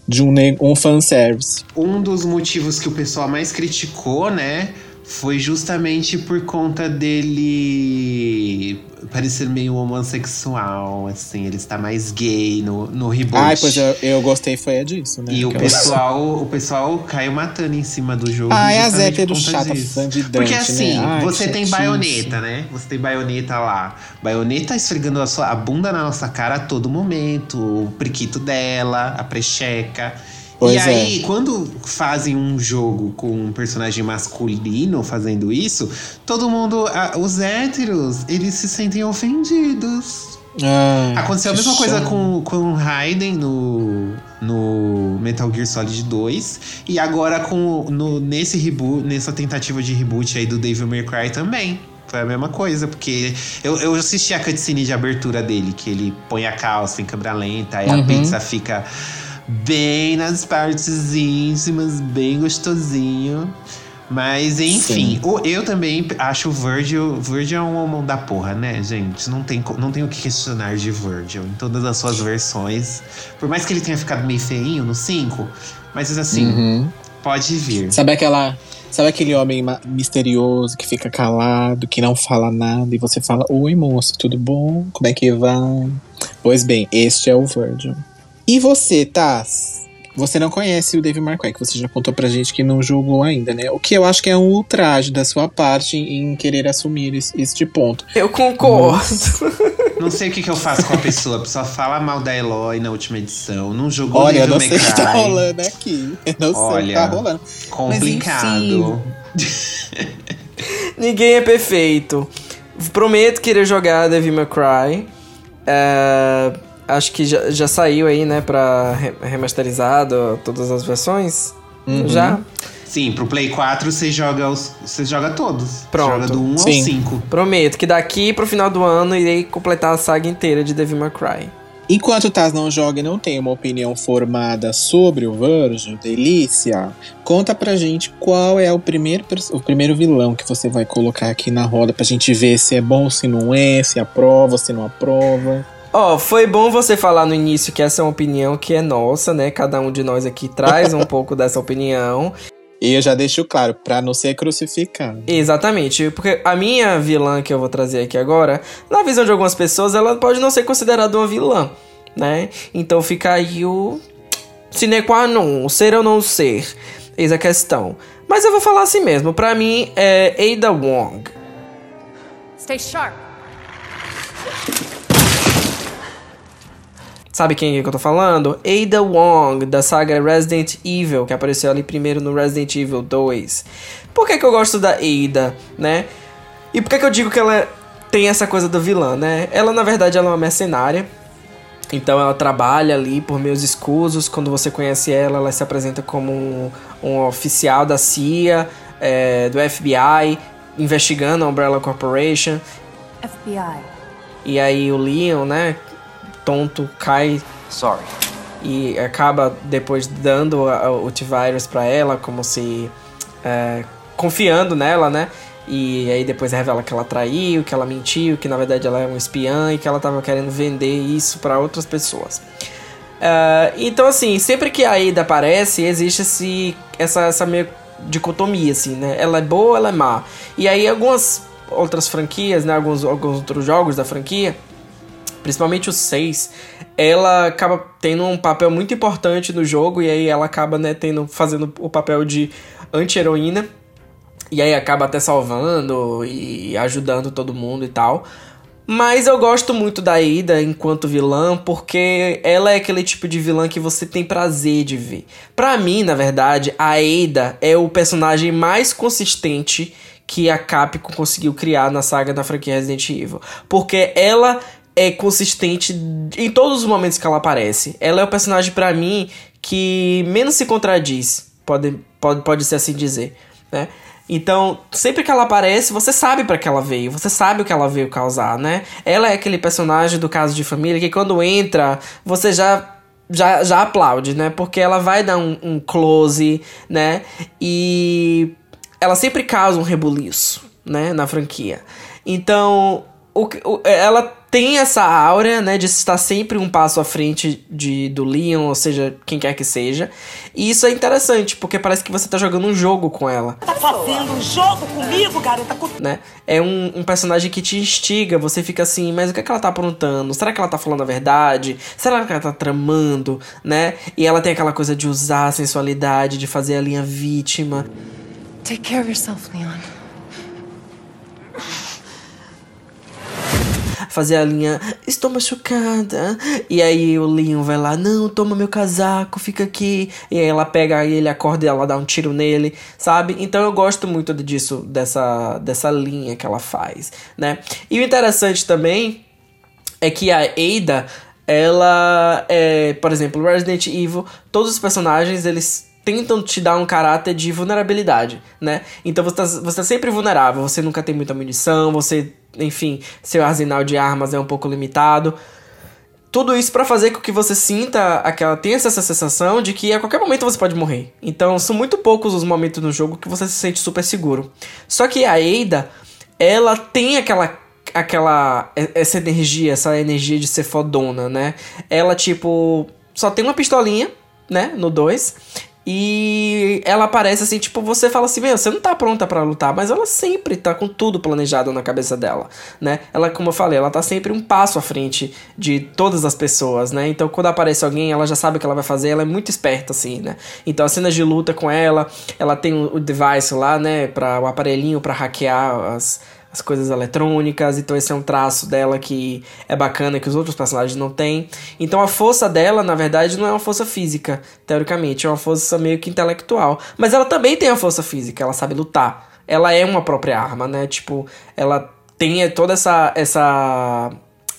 de um, um fanservice. Um dos motivos que o pessoal mais criticou, né? Foi justamente por conta dele parecer meio homossexual, assim. Ele está mais gay no, no reboot. Ai, pois eu, eu gostei, foi a disso, né? E o pessoal, o pessoal caiu matando em cima do jogo. Por conta chata disso. fã de Dante, Porque né? assim, Ai, você tem baioneta, né? Você tem baioneta lá. Baioneta esfregando a, sua, a bunda na nossa cara a todo momento. O priquito dela, a precheca. Pois e é. aí, quando fazem um jogo com um personagem masculino fazendo isso, todo mundo, ah, os héteros, eles se sentem ofendidos. Ai, Aconteceu a mesma coisa chato. com, com o Raiden no, no Metal Gear Solid 2. E agora com no, nesse reboot, nessa tentativa de reboot aí do Devil May Cry também. Foi a mesma coisa, porque eu, eu assisti a cutscene de abertura dele, que ele põe a calça em câmera lenta, aí a Uhum. pizza fica bem nas partes íntimas, bem gostosinho. Mas enfim, o- eu também acho o Virgil. Virgil é um homem da porra, né, gente? Não tem, não tem o que questionar de Virgil em todas as suas versões. Por mais que ele tenha ficado meio feinho no 5, mas assim, Uhum. pode vir. Sabe aquela. Sabe aquele homem misterioso que fica calado, que não fala nada, e você fala: Oi, moço, tudo bom? Como é que vai? Pois bem, este é o Virgil. E você, Taz? Você não conhece o David Marquardt, que você já contou pra gente que não jogou ainda, né? O que eu acho que é um ultraje da sua parte em querer assumir este ponto. Eu concordo. Não sei o que, que eu faço com a pessoa. A pessoa fala mal da Eloy na última edição. Não jogou Olha, eu Devil não sei o que tá rolando aqui. Eu não sei o que Olha, tá rolando. Complicado. Ninguém é perfeito. Prometo que irei jogar Devil May Cry. É, acho que já, já saiu aí, né, pra re- remasterizado todas as versões. Uhum. Já? Sim, pro Play 4 você joga os. Você joga todos. Pronto. Joga do 1 ao Sim. 5. Prometo que daqui pro final do ano irei completar a saga inteira de Devil May Cry. Enquanto o Taz não joga e não tem uma opinião formada sobre o Virgil, Delícia, conta pra gente qual é o primeiro, o primeiro vilão que você vai colocar aqui na roda pra gente ver se é bom, se não é, se aprova, se não aprova. Ó, foi bom você falar no início que essa é uma opinião que é nossa, né? Cada um de nós aqui traz um pouco dessa opinião. E eu já deixo claro, pra não ser crucificado. Exatamente, porque a minha vilã que eu vou trazer aqui agora, na visão de algumas pessoas, ela pode não ser considerada uma vilã, né? Então fica aí o sine qua non, ser ou não ser, eis a questão. Mas eu vou falar assim mesmo, pra mim é Ada Wong. Stay sharp. Sabe quem é que eu tô falando? Ada Wong, da saga Resident Evil, que apareceu ali primeiro no Resident Evil 2. Por que, que eu gosto da Ada, né? E por que, que eu digo que ela tem essa coisa do vilã, né? Ela, na verdade, ela é uma mercenária. Então ela trabalha ali por meios escusos. Quando você conhece ela, ela se apresenta como um, um oficial da CIA, é, do FBI, investigando a Umbrella Corporation. FBI. E aí o Leon, né, tonto, cai Sorry. e acaba depois dando a- o T-Virus pra ela, como se é, confiando nela, né? E aí depois revela que ela traiu, que ela mentiu, que na verdade ela é um espiã e que ela tava querendo vender isso pra outras pessoas. É, então assim, sempre que a Ada aparece, existe esse, essa, essa meio dicotomia, assim, né? Ela é boa, ela é má. E aí algumas outras franquias, né? Alguns, alguns outros jogos da franquia, principalmente o 6, ela acaba tendo um papel muito importante no jogo e aí ela acaba, né, tendo, fazendo o papel de anti-heroína e aí acaba até salvando e ajudando todo mundo e tal. Mas eu gosto muito da Ada enquanto vilã, porque ela é aquele tipo de vilã que você tem prazer de ver. Pra mim, na verdade, a Ada é o personagem mais consistente que a Capcom conseguiu criar na saga da franquia Resident Evil. Porque ela é consistente em todos os momentos que ela aparece. Ela é o personagem, pra mim, que menos se contradiz, pode, pode, pode ser assim dizer, né? Então, sempre que ela aparece, você sabe pra que ela veio, você sabe o que ela veio causar, né? Ela é aquele personagem do caso de família que quando entra, você já já, já aplaude, né? Porque ela vai dar um, um close, né? E ela sempre causa um rebuliço, né? Na franquia. Então, o, o- ela tem essa aura, né? De estar sempre um passo à frente de, do Leon, ou seja, quem quer que seja. E isso é interessante, porque parece que você tá jogando um jogo com ela Tá fazendo um jogo comigo, garota? Com- né? É um, um personagem que te instiga, você fica assim, mas o que é que ela tá aprontando? Será que ela tá falando a verdade? Será que ela tá tramando, né? E ela tem aquela coisa de usar a sensualidade, de fazer a linha vítima. Take care of yourself, Leon. Fazer a linha, estou machucada. E aí o Leon vai lá, não, toma meu casaco, fica aqui. E aí ela pega ele acorda e ela dá um tiro nele, sabe? Então eu gosto muito disso, dessa, dessa linha que ela faz, né? E o interessante também é que a Ada, ela é, por exemplo, Resident Evil, todos os personagens, eles tentam te dar um caráter de vulnerabilidade, né? Então você tá, você tá sempre vulnerável, você nunca tem muita munição, você, enfim, seu arsenal de armas é um pouco limitado. Tudo isso pra fazer com que você sinta aquela tenha essa sensação de que a qualquer momento você pode morrer. Então são muito poucos os momentos no jogo que você se sente super seguro. Só que a Ada, ela tem aquela aquela essa energia, essa energia de ser fodona, né? Ela tipo só tem uma pistolinha, né, no 2. E ela aparece assim, tipo, você fala assim, você não tá pronta pra lutar, mas ela sempre tá com tudo planejado na cabeça dela, né? Ela, como eu falei, ela tá sempre um passo à frente de todas as pessoas, né? Então, quando aparece alguém, ela já sabe o que ela vai fazer, ela é muito esperta, assim, né? Então, as cenas de luta com ela, ela tem o device lá, né, para o aparelhinho pra hackear as, as coisas eletrônicas, então esse é um traço dela que é bacana que os outros personagens não têm. Então a força dela, na verdade, não é uma força física, teoricamente, é uma força meio que intelectual. Mas ela também tem a força física, ela sabe lutar. Ela é uma própria arma, né? Tipo, ela tem toda essa essa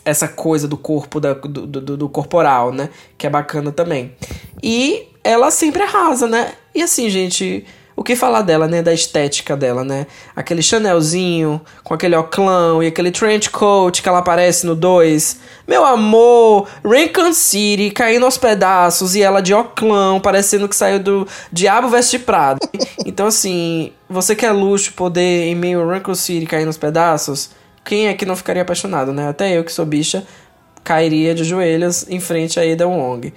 essa coisa do corpo da, do, do, do corporal, né? Que é bacana também. E ela sempre arrasa, né? E assim, gente, o que falar dela, né? Da estética dela, né? Aquele Chanelzinho, com aquele oclão e aquele trench coat que ela aparece no 2. Meu amor, Raccoon City caindo aos pedaços e ela de oclão, parecendo que saiu do Diabo Veste Prado. Então, assim, você quer luxo, poder em meio a Raccoon City caindo aos pedaços? Quem é que não ficaria apaixonado, né? Até eu que sou bicha, cairia de joelhos em frente a Ada Wong.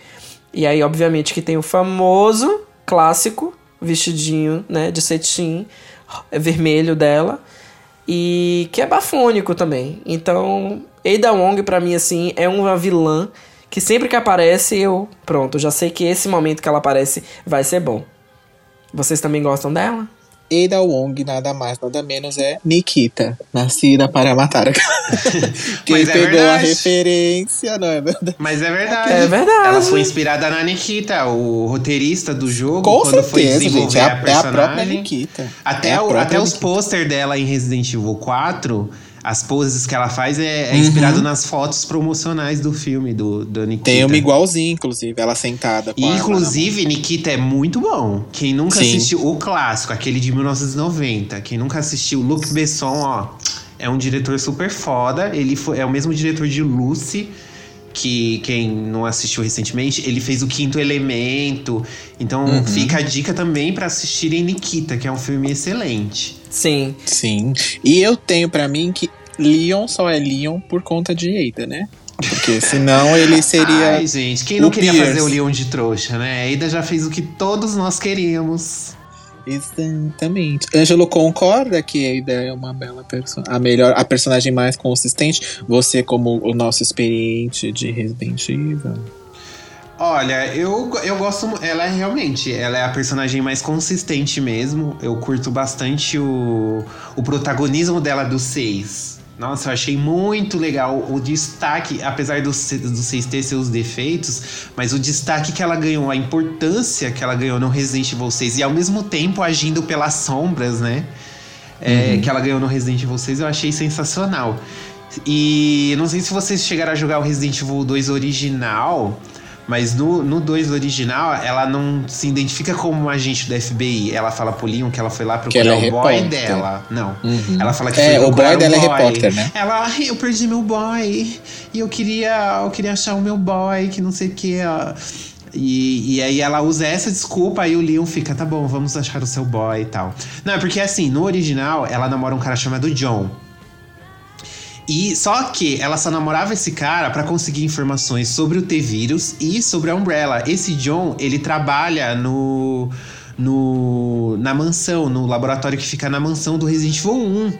E aí, obviamente, que tem o famoso clássico vestidinho, né, de cetim é vermelho dela e que é bafônico também. Então, Ada Wong pra mim assim é uma vilã que sempre que aparece eu, pronto, já sei que esse momento que ela aparece vai ser bom. Vocês também gostam dela? Ada Wong, nada mais, nada menos, é Nikita, nascida para matar. Quem Mas é pegou a verdade. referência, não é verdade? Mas é verdade. É verdade. Ela foi inspirada na Nikita, o roteirista do jogo, Com quando foi certeza, desenvolver gente. É a, a é a própria personagem. Nikita. Até, É a o- até os Nikita. pôster dela em Resident Evil 4, as poses que ela faz é, é Uhum. inspirado nas fotos promocionais do filme, do, do Nikita. Tem uma igualzinha, inclusive, ela sentada E, inclusive, Nikita é muito bom. Quem nunca Sim. assistiu o clássico, aquele de 1990, quem nunca assistiu Luc Besson, ó, é um diretor super foda. Ele foi, é o mesmo diretor de Lucy, que quem não assistiu recentemente, ele fez o Quinto Elemento. Então Uhum. fica a dica também pra assistirem Nikita, que é um filme excelente. Sim. Sim. E eu tenho pra mim que Leon só é Leon por conta de Ada, né? Porque senão ele seria. Ai, gente, quem não queria Pierce. fazer o Leão de trouxa, né? A Ada já fez o que todos nós queríamos. Exatamente. Ângelo concorda que Ada é uma bela personagem. A melhor, a personagem mais consistente. Você, como o nosso experiente de Resident Evil. Olha, eu, eu gosto. Ela é realmente. Ela é a personagem mais consistente mesmo. Eu curto bastante o, o protagonismo dela do 6. Nossa, eu achei muito legal o destaque, apesar do, do 6 ter seus defeitos, mas o destaque que ela ganhou, a importância que ela ganhou no Resident Evil 6 e ao mesmo tempo agindo pelas sombras, né? é, que ela ganhou no Resident Evil 6, eu achei sensacional. E não sei se vocês chegaram a jogar o Resident Evil 2 original, mas no, no 2 original, ela não se identifica como um agente do FBI. Ela fala pro Leon que ela foi lá procurar ela é o boy repórter. dela. Não. Uhum. Ela fala que É, foi o boy dela é boy. repórter, né? Ela, "Ai, eu perdi meu boy. E eu queria, eu queria achar o meu boy, que não sei o que. ó." E, e aí ela usa essa desculpa, aí o Leon fica, tá bom, vamos achar o seu boy e tal. Não, é porque assim, no original, ela namora um cara chamado John. E só que ela só namorava esse cara pra conseguir informações sobre o T-Vírus e sobre a Umbrella. Esse John, ele trabalha no, no na mansão, no laboratório que fica na mansão do Resident Evil 1.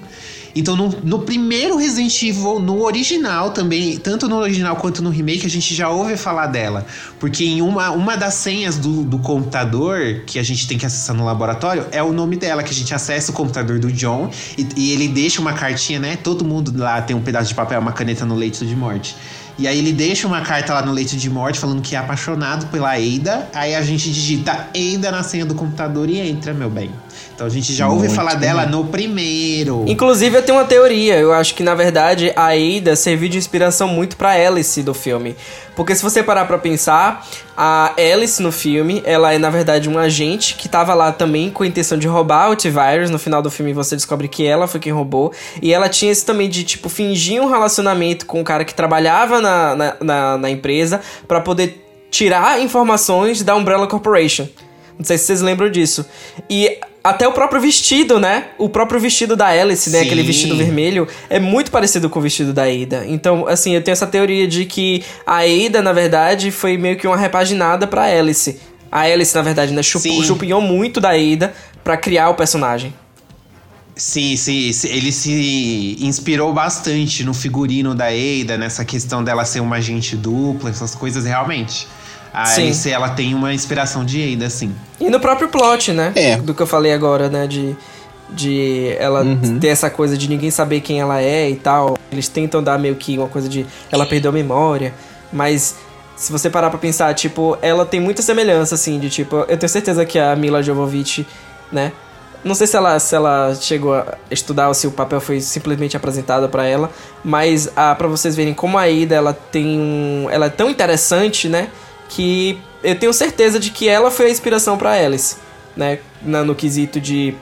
Então, no, no primeiro Resident Evil, no original também, tanto no original quanto no remake, a gente já ouve falar dela. Porque em uma, uma das senhas do, do computador que a gente tem que acessar no laboratório é o nome dela, que a gente acessa o computador do John e, e ele deixa uma cartinha, né? Todo mundo lá tem um pedaço de papel, uma caneta no leito de morte. E aí ele deixa uma carta lá no leito de morte falando que é apaixonado pela Ada. Aí a gente digita Ada na senha do computador e entra, meu bem. Então a gente já ouve Muito falar dela bem. no primeiro. Inclusive, eu tenho uma teoria. Eu acho que, na verdade, a Ada serviu de inspiração muito pra Alice do filme. Porque se você parar pra pensar, a Alice no filme, ela é, na verdade, um agente que tava lá também com a intenção de roubar o T-Virus. No final do filme, você descobre que ela foi quem roubou. E ela tinha esse também de, tipo, fingir um relacionamento com um cara que trabalhava na, na, na, na empresa pra poder tirar informações da Umbrella Corporation. Não sei se vocês lembram disso. E até o próprio vestido, né? O próprio vestido da Alice, né? Sim. Aquele vestido vermelho, é muito parecido com o vestido da Ada. Então, assim, eu tenho essa teoria de que a Ada, na verdade, foi meio que uma repaginada pra Alice. A Alice, na verdade, né? Chup, Sim. chupinhou muito da Ada pra criar o personagem. Sim, sim, ele se inspirou bastante no figurino da Ada, nessa questão dela ser uma agente dupla, essas coisas realmente. A Sim. Alice, ela tem uma inspiração de Ada, sim. E no próprio plot, né? É. Do que eu falei agora, né? De, de ela ter essa coisa de ninguém saber quem ela é e tal. Eles tentam dar meio que uma coisa de ela perdeu a memória. Mas se você parar pra pensar, tipo, ela tem muita semelhança, assim, de tipo, eu tenho certeza que a Mila Jovovich, né? Não sei se ela, se ela chegou a estudar ou se o papel foi simplesmente apresentado pra ela, mas ah, para vocês verem como a Ida ela tem um, ela é tão interessante, né, que eu tenho certeza de que ela foi a inspiração pra Alice, né, na- no quesito de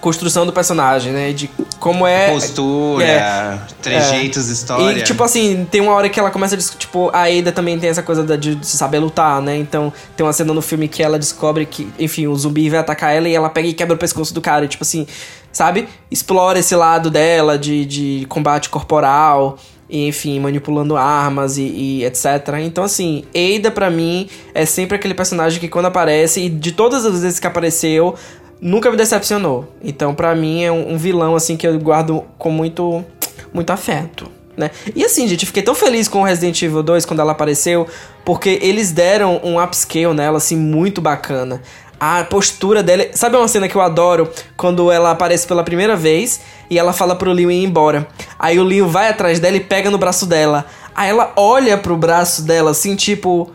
construção do personagem, né, de como é Postura, é, trejeitos, história. e, tipo assim, tem uma hora que ela começa a. Tipo, a Ada também tem essa coisa de, de saber lutar, né? Então, tem uma cena no filme que ela descobre que, enfim, o zumbi vai atacar ela e ela pega e quebra o pescoço do cara. E, tipo assim, sabe? Explora esse lado dela de, de combate corporal. E, enfim, manipulando armas e, e etc. Então, assim, Ada pra mim é sempre aquele personagem que quando aparece, e de todas as vezes que apareceu, nunca me decepcionou. Então, pra mim, é um, um vilão, assim, que eu guardo com muito, muito afeto, né? E assim, gente, fiquei tão feliz com Resident Evil 2 quando ela apareceu, porque eles deram um upscale nela, assim, muito bacana. A postura dela. Sabe uma cena que eu adoro? Quando ela aparece pela primeira vez e ela fala pro Leon ir embora. Aí o Leon vai atrás dela e pega no braço dela. Aí ela olha pro braço dela assim, tipo.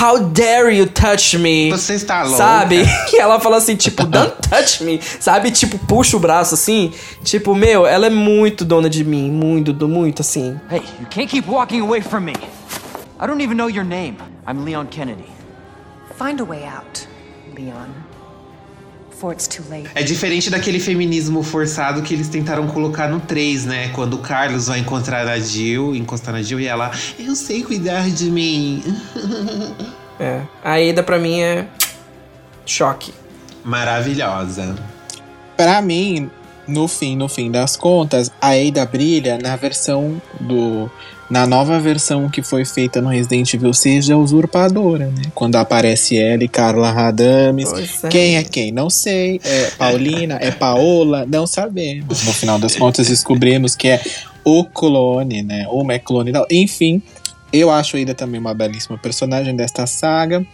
How dare you touch me? Você está louca. Sabe? E ela fala assim, tipo, don't touch me. Sabe? Tipo, puxa o braço assim. Tipo, meu, ela é muito dona de mim. Muito, muito assim. Hey, you can't keep walking away from me. I don't even know your name. I'm Leon Kennedy. Find a way out, É diferente daquele feminismo forçado que eles tentaram colocar no 3, né? Quando o Carlos vai encontrar a Jill, encostar na Jill e ela, eu sei cuidar de mim. É. A Ada pra mim é. Choque. Maravilhosa. Pra mim, no fim, no fim das contas, a Ada brilha na versão do. Na nova versão que foi feita no Resident Evil 6 de A Usurpadora, né? Quando aparece ela e Carla Radames. Pois é. Quem é quem? Não sei. É Paulina? É Paola? Não sabemos. No final das contas, descobrimos que é o clone, né? Ou é clone. Não. Enfim, eu acho a Ada também uma belíssima personagem desta saga.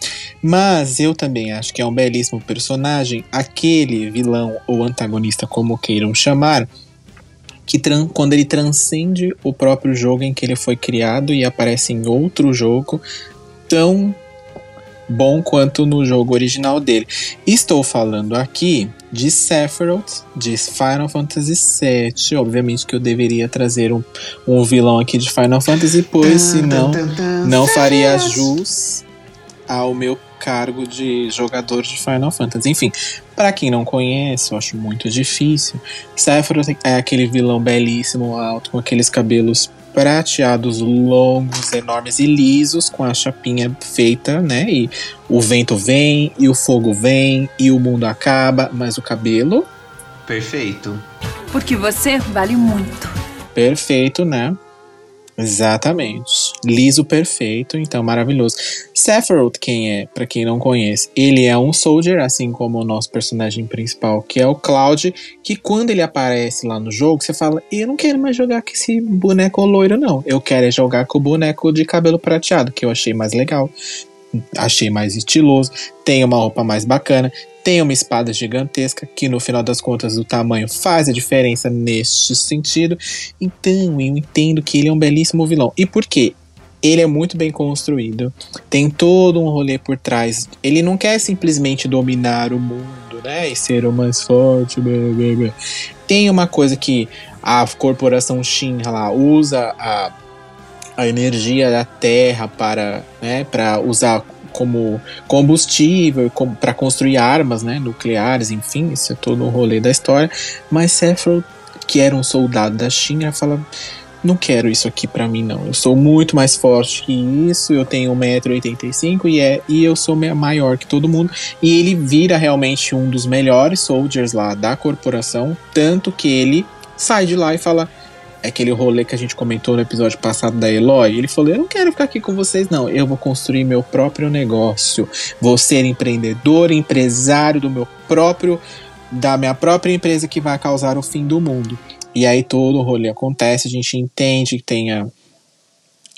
Mas eu também acho que é um belíssimo personagem aquele vilão ou antagonista, como queiram chamar, que quando ele transcende o próprio jogo em que ele foi criado e aparece em outro jogo tão bom quanto no jogo original dele. Estou falando aqui de Sephiroth, de Final Fantasy VII. Obviamente que eu deveria trazer um, um vilão aqui de Final Fantasy, pois senão não faria jus ao meu cargo de jogador de Final Fantasy. Enfim, para quem não conhece, eu acho muito difícil. Sephiroth é aquele vilão belíssimo, alto, com aqueles cabelos prateados longos, enormes e lisos, com a chapinha feita, né? E o vento vem, e o fogo vem, e o mundo acaba, mas o cabelo, Perfeito. Porque você vale muito. perfeito, né? Exatamente. Liso perfeito, então maravilhoso. Sephiroth, quem é, pra quem não conhece, ele é um soldier, assim como o nosso personagem principal, que é o Cloud, que quando ele aparece lá no jogo, você fala: "Eu não quero mais jogar com esse boneco loiro não. Eu quero é jogar com o boneco de cabelo prateado, que eu achei mais legal, achei mais estiloso, tem uma roupa mais bacana, tem uma espada gigantesca, que no final das contas o tamanho faz a diferença neste sentido. Então, eu entendo que ele é um belíssimo vilão. E por quê? Ele é muito bem construído, tem todo um rolê por trás. Ele não quer simplesmente dominar o mundo, né? E ser o mais forte. Blá, blá, blá. Tem uma coisa que a corporação Shinra lá usa a, a energia da Terra para, né, para usar como combustível para construir armas, né, nucleares, enfim, isso é todo o rolê da história. Mas Sephiroth, que era um soldado da Shinra, fala: não quero isso aqui pra mim não. Eu sou muito mais forte que isso. Eu tenho 1,85m e é e eu sou maior que todo mundo. E ele vira realmente um dos melhores soldiers lá da corporação, tanto que ele sai de lá e fala aquele rolê que a gente comentou no episódio passado da Eloy, ele falou: Eu não quero ficar aqui com vocês, não. Eu vou construir meu próprio negócio. Vou ser empreendedor, empresário do meu próprio. Da minha própria empresa que vai causar o fim do mundo. E aí todo o rolê acontece, a gente entende que tem a,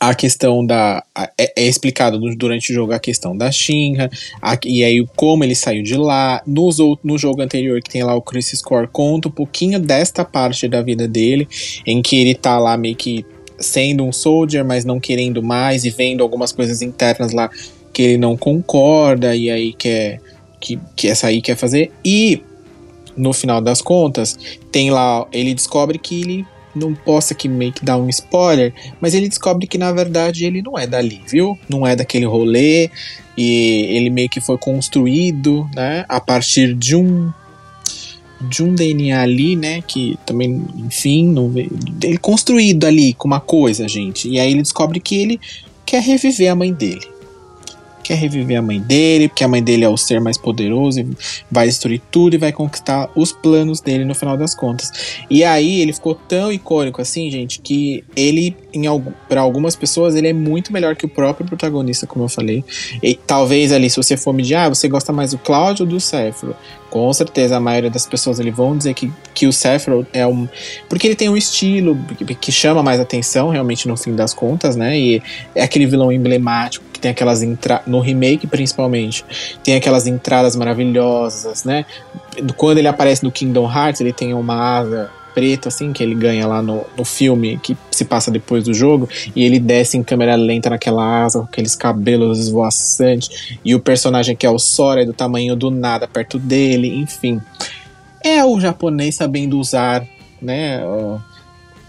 a questão da. é, é explicado du- durante o jogo a questão da Shinra, a- e aí como ele saiu de lá. Nos, no jogo anterior, que tem lá o Chris Score, conta um pouquinho desta parte da vida dele, em que ele tá lá meio que sendo um soldier, mas não querendo mais, e vendo algumas coisas internas lá que ele não concorda, e aí quer. Que, que essa aí quer fazer. E no final das contas, tem lá. Ele descobre que ele. Não possa que meio que dar um spoiler, mas ele descobre que na verdade ele não é dali, viu? Não é daquele rolê e ele meio que foi construído, né, a partir de um de um DNA ali, né, que também, enfim, não ele construído ali com uma coisa, gente. E aí ele descobre que ele quer reviver a mãe dele. Quer reviver a mãe dele, porque a mãe dele é o ser mais poderoso e vai destruir tudo e vai conquistar os planos dele no final das contas. E aí ele ficou tão icônico assim, gente, que ele, para algumas pessoas, ele é muito melhor que o próprio protagonista, como eu falei. E talvez ali, se você for medir, ah, você gosta mais do Cláudio ou do Sephiroth? Com certeza, a maioria das pessoas ali vão dizer que, que o Sephiroth é um. Porque ele tem um estilo que, chama mais atenção, realmente, no fim das contas, né? E é aquele vilão emblemático tem aquelas entradas. No remake, principalmente, tem aquelas entradas maravilhosas, né? Quando ele aparece no Kingdom Hearts, ele tem uma asa preta, assim, que ele ganha lá no, no filme, que se passa depois do jogo, e ele desce em câmera lenta naquela asa, com aqueles cabelos esvoaçantes, e o personagem que é o Sora é do tamanho do nada perto dele, enfim. É o japonês sabendo usar, né?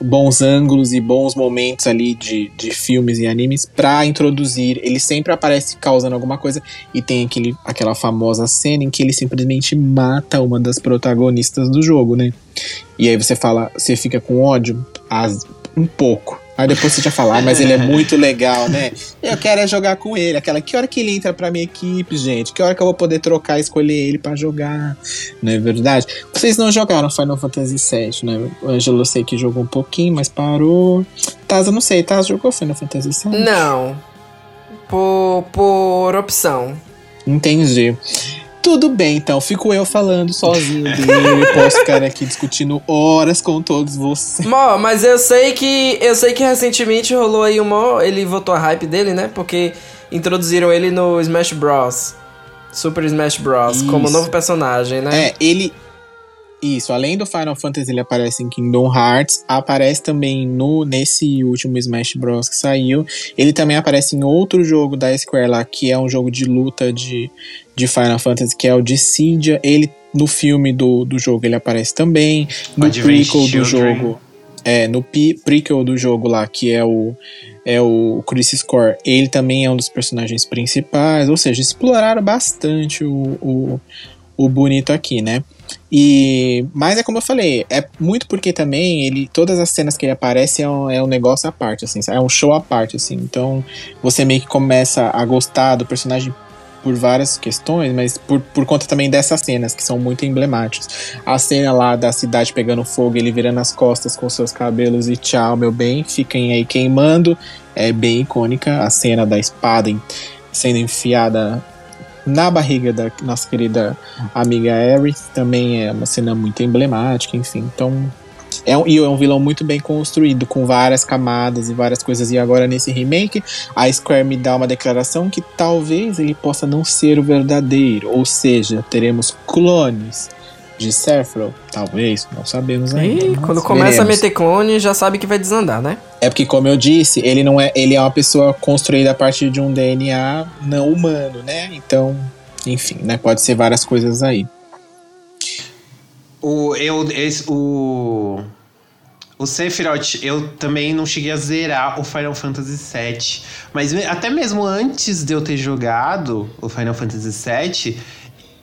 Bons ângulos e bons momentos ali de, de filmes e animes pra introduzir. Ele sempre aparece causando alguma coisa e tem aquele, aquela famosa cena em que ele simplesmente mata uma das protagonistas do jogo, né? E aí você fala, você fica com ódio? As, um pouco. Aí depois você já fala, ah, mas ele é muito legal, né? Eu quero é jogar com ele. Aquela, que hora que ele entra pra minha equipe, gente? Que hora que eu vou poder trocar e escolher ele pra jogar? Não é verdade? Vocês não jogaram Final Fantasy VII, né? O Ângelo eu sei que jogou um pouquinho, mas parou. Taz, eu não sei, Taz jogou Final Fantasy VII? Não. Por, por opção. Entendi. Tudo bem, então. Fico eu falando sozinho dele. Posso ficar aqui discutindo horas com todos vocês. Mó, mas eu sei que. Eu sei que recentemente rolou aí um mó. Ele voltou a hype dele, né? Porque introduziram ele no Smash Bros. Super Smash Bros. como Isso. novo personagem, né? É, ele. Isso, além do Final Fantasy, ele aparece em Kingdom Hearts, aparece também no nesse último Smash Bros. que saiu. Ele também aparece em outro jogo da Square lá, que é um jogo de luta de, de Final Fantasy, que é o Dissidia. Ele, no filme do, do jogo, ele aparece também. No Advent prequel do Children. jogo. É, no prequel do jogo lá, que é o, é o Chris Score, ele também é um dos personagens principais. Ou seja, exploraram bastante o, o, o bonito aqui, né? E mas é como eu falei, é muito porque também ele todas as cenas que ele aparece é um, é um negócio à parte assim, é um show à parte assim. Então você meio que começa a gostar do personagem por várias questões, mas por, por conta também dessas cenas que são muito emblemáticas. A cena lá da cidade pegando fogo, ele virando as costas com seus cabelos e tchau, meu bem, fiquem aí queimando, é bem icônica. A cena da espada sendo enfiada na barriga da nossa querida amiga Aerith também é uma cena muito emblemática, enfim. Então, é um, e é um vilão muito bem construído, com várias camadas e várias coisas. E agora nesse remake, a Square me dá uma declaração que talvez ele possa não ser o verdadeiro. Ou seja, teremos clones de Sephiroth. Talvez, não sabemos ainda. E quando começa a veremos. meter clone, já sabe que vai desandar, né? É porque, como eu disse, ele não é. Ele é uma pessoa construída a partir de um DNA não humano, né? Então, enfim, né? Pode ser várias coisas aí. O, eu, esse, o, o Sephiroth, eu também não cheguei a zerar o Final Fantasy VII. Mas até mesmo antes de eu ter jogado o Final Fantasy VII,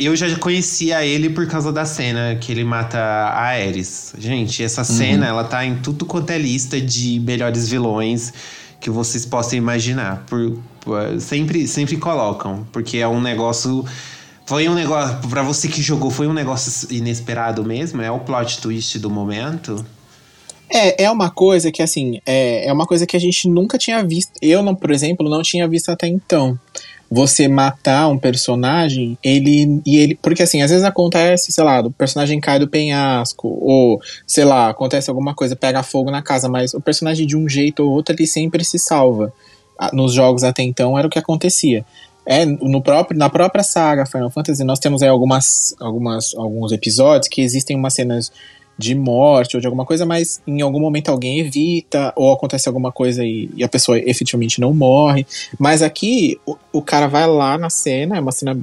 eu já conhecia ele por causa da cena que ele mata a Ares. Gente, essa cena, ela tá em tudo quanto é lista de melhores vilões que vocês possam imaginar. Por, por- sempre, sempre colocam, porque é um negócio... Foi um negócio, pra você que jogou, foi um negócio inesperado mesmo? É o plot twist do momento? É, é uma coisa que, assim, é, é uma coisa que a gente nunca tinha visto. Eu, não, por exemplo, não tinha visto até então. Você matar um personagem, ele. E ele. Porque assim, às vezes acontece, sei lá, o personagem cai do penhasco, ou, sei lá, acontece alguma coisa, pega fogo na casa, mas o personagem, de um jeito ou outro, ele sempre se salva. Nos jogos até então era o que acontecia. É, no próprio, na própria saga Final Fantasy, nós temos aí algumas, algumas, alguns episódios que existem umas cenas de morte ou de alguma coisa, mas em algum momento alguém evita, ou acontece alguma coisa e, e a pessoa efetivamente não morre. Mas aqui o, o cara vai lá na cena, é uma cena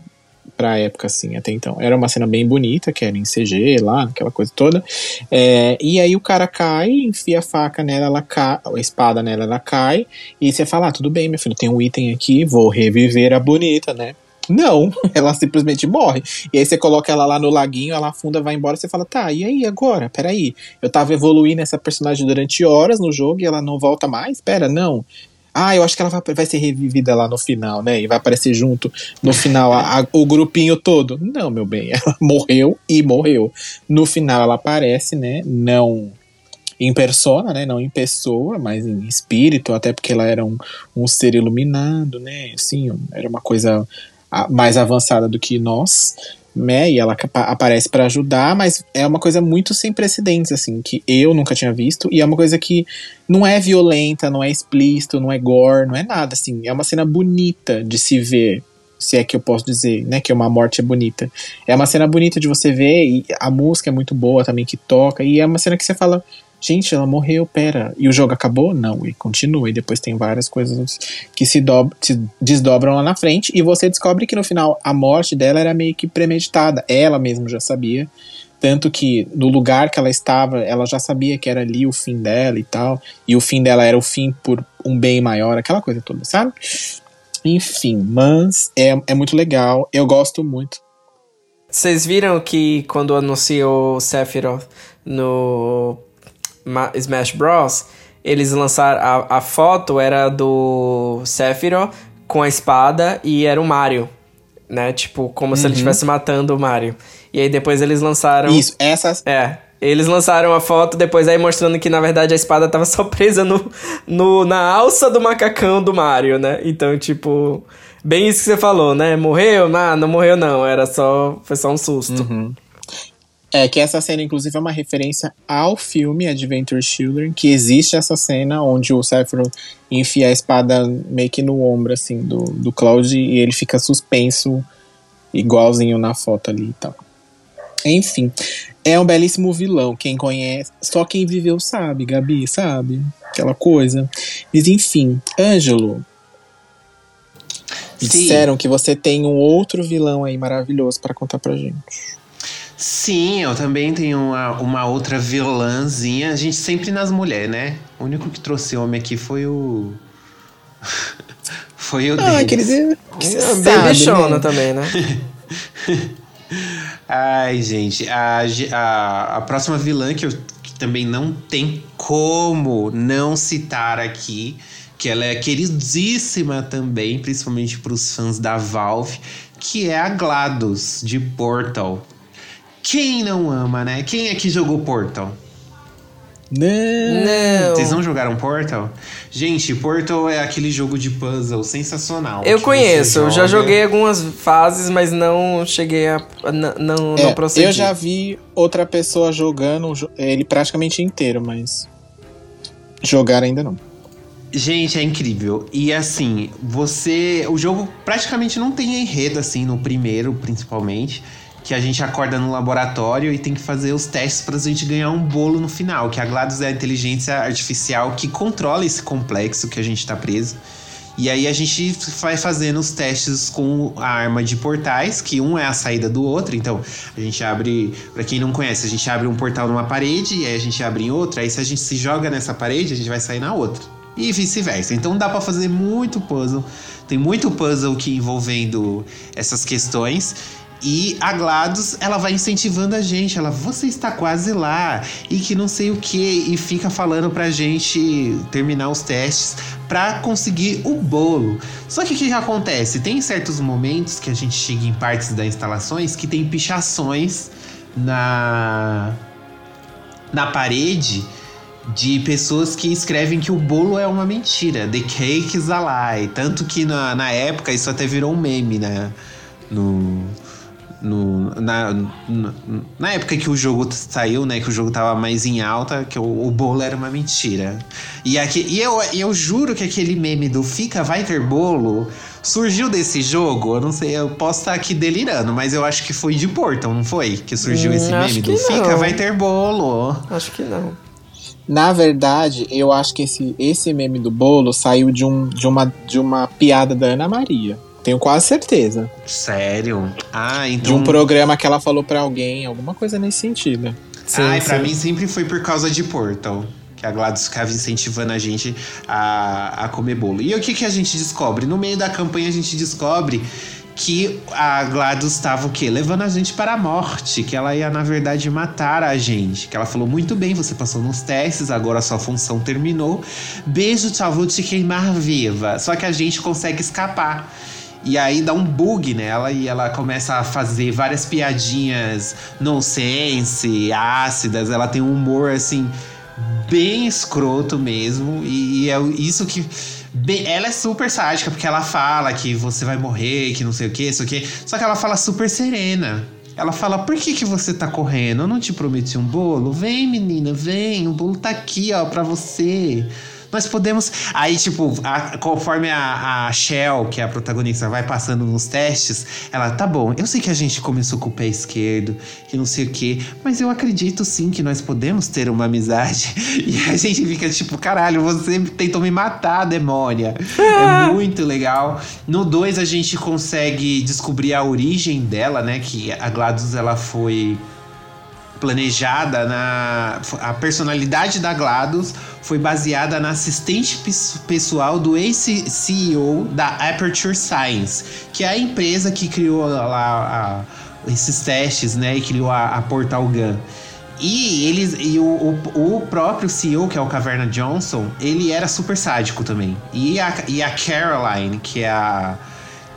pra época, assim, até então. Era uma cena bem bonita, que era em CG lá, aquela coisa toda. É, e aí o cara cai, enfia a faca nela, ela cai, a espada nela, ela cai, e você fala, ah, tudo bem, meu filho, tem um item aqui, vou reviver a bonita, né? Não, ela simplesmente morre. E aí você coloca ela lá no laguinho, ela afunda, vai embora, você fala, tá, e aí agora? Peraí, eu tava evoluindo essa personagem durante horas no jogo e ela não volta mais? Pera, não. Ah, eu acho que ela vai, vai ser revivida lá no final, né? E vai aparecer junto no final a- a- o grupinho todo. Não, meu bem, ela morreu e morreu. No final ela aparece, né? Não em persona, né? Não em pessoa, mas em espírito, até porque ela era um, um ser iluminado, né? Assim, era uma coisa mais avançada do que nós. né? E ela aparece pra ajudar, mas é uma coisa muito sem precedentes, assim, que eu nunca tinha visto. E é uma coisa que não é violenta, não é explícito, não é gore, não é nada, assim. É uma cena bonita de se ver, se é que eu posso dizer, né? Que uma morte é bonita. É uma cena bonita de você ver e a música é muito boa também que toca. E é uma cena que você fala, gente, ela morreu, pera. E o jogo acabou? Não, e continua. E depois tem várias coisas que se, se desdobram lá na frente. E você descobre que no final a morte dela era meio que premeditada. Ela mesma já sabia. Tanto que no lugar que ela estava, ela já sabia que era ali o fim dela e tal. E o fim dela era o fim por um bem maior, aquela coisa toda, sabe? Enfim, mas é, é muito legal. Eu gosto muito. Vocês viram que quando anunciou Sephiroth no Smash Bros, eles lançaram a, a foto era do Sephiroth com a espada e era o Mario, né? Tipo, como se ele Uhum. estivesse matando o Mario. E aí depois eles lançaram Isso, essas. É. Eles lançaram a foto depois aí mostrando que na verdade a espada tava só presa no, no na alça do macacão do Mario, né? Então, tipo, bem isso que você falou, né? Morreu? Ah, não morreu não, era só foi só um susto. É que essa cena, inclusive, é uma referência ao filme Adventure Children, que existe essa cena onde o Sephiroth enfia a espada meio que no ombro, assim, do, do Cloud e ele fica suspenso, igualzinho na foto ali e tal. Enfim, é um belíssimo vilão. Quem conhece, só quem viveu sabe, Gabi, sabe? Aquela coisa. Mas enfim, Ângelo. Disseram que você tem um outro vilão aí maravilhoso pra contar pra gente. Sim, eu também tenho uma, uma outra vilãzinha. A gente sempre nas mulheres, né? O único que trouxe homem aqui foi o. foi o Ah. É, bem bichona também, né? Ai, gente, a, a, a próxima vilã que, eu, que também não tem como não citar aqui, que ela é queridíssima também, principalmente para os fãs da Valve, que é a GLaDOS de Portal. Quem não ama, né? Quem é que jogou Portal? Não. Não. Vocês não jogaram Portal? Gente, Portal é aquele jogo de puzzle sensacional. Eu conheço, eu já joguei algumas fases, mas não cheguei a. não, É, não procedi. eu já vi outra pessoa jogando jo- ele praticamente inteiro, mas jogar ainda não. Gente, é incrível. E assim, você. O jogo praticamente não tem enredo, assim, no primeiro, principalmente. Que a gente acorda no laboratório e tem que fazer os testes pra gente ganhar um bolo no final. Que a GLaDOS é a inteligência artificial que controla esse complexo que a gente tá preso. E aí a gente vai fazendo os testes com a arma de portais, que um é a saída do outro. Então, a gente abre, Pra quem não conhece, a gente abre um portal numa parede e aí a gente abre em outra. Aí se a gente se joga nessa parede, a gente vai sair na outra. E vice-versa. Então dá pra fazer muito puzzle. Tem muito puzzle que envolvendo essas questões. E a GLaDOS, ela vai incentivando a gente. Ela, você está quase lá. E que não sei o que. E fica falando pra gente terminar os testes pra conseguir o bolo. Só que o que que acontece? Tem certos momentos que a gente chega em partes das instalações que tem pichações na, na parede de pessoas que escrevem que o bolo é uma mentira. The cake is a lie. Tanto que na, na época isso até virou um meme, né? No, no, na, na, na época que o jogo saiu, né? Que o jogo tava mais em alta, que o, o bolo era uma mentira. E, aqui, e eu, eu juro que aquele meme do Fica vai ter bolo surgiu desse jogo. Eu não sei, eu posso estar aqui delirando, mas eu acho que foi de Portal, não foi? Que surgiu Hum, esse meme do Fica não. vai ter bolo. Acho que não. Na verdade, eu acho que esse, esse meme do bolo saiu de, um, de, uma, de uma piada da Ana Maria. Tenho quase certeza. Sério? Ah, De então. um programa que ela falou pra alguém, alguma coisa nesse sentido. Ai, pra mim sempre foi por causa de Portal. Que a Gladys ficava incentivando a gente a, a comer bolo. E o que, que a gente descobre? No meio da campanha a gente descobre que a Gladys estava o quê? Levando a gente para a morte. Que ela ia, na verdade, matar a gente. Que ela falou, muito bem, você passou nos testes, agora a sua função terminou. Beijo, tchau, vou te queimar viva. Só que a gente consegue escapar. E aí dá um bug nela e ela começa a fazer várias piadinhas nonsense, ácidas. Ela tem um humor assim bem escroto mesmo. E, e é isso que. bem- ela é super sádica, porque ela fala que você vai morrer, que não sei o que, isso aqui. Só que ela fala super serena. Ela fala: Por que, que você tá correndo? Eu não te prometi um bolo? Vem, menina, vem. O bolo tá aqui, ó, pra você. Nós podemos. Aí, tipo, a- conforme a, a Shell, que é a protagonista, vai passando nos testes, ela, tá bom, eu sei que a gente começou com o pé esquerdo, que não sei o quê, mas eu acredito sim que nós podemos ter uma amizade. E a gente fica tipo, caralho, você tentou me matar, demônia. É muito legal. No 2 a gente consegue descobrir a origem dela, né? Que a GLaDOS ela foi planejada na a personalidade da GLaDOS foi baseada na assistente pes- pessoal do ex-CEO da Aperture Science, que é a empresa que criou lá a- esses testes, né, e criou a, a Portal Gun. E eles e o, o, o próprio CEO, que é o Caverna Johnson, ele era super sádico também. E a, e a Caroline, que é a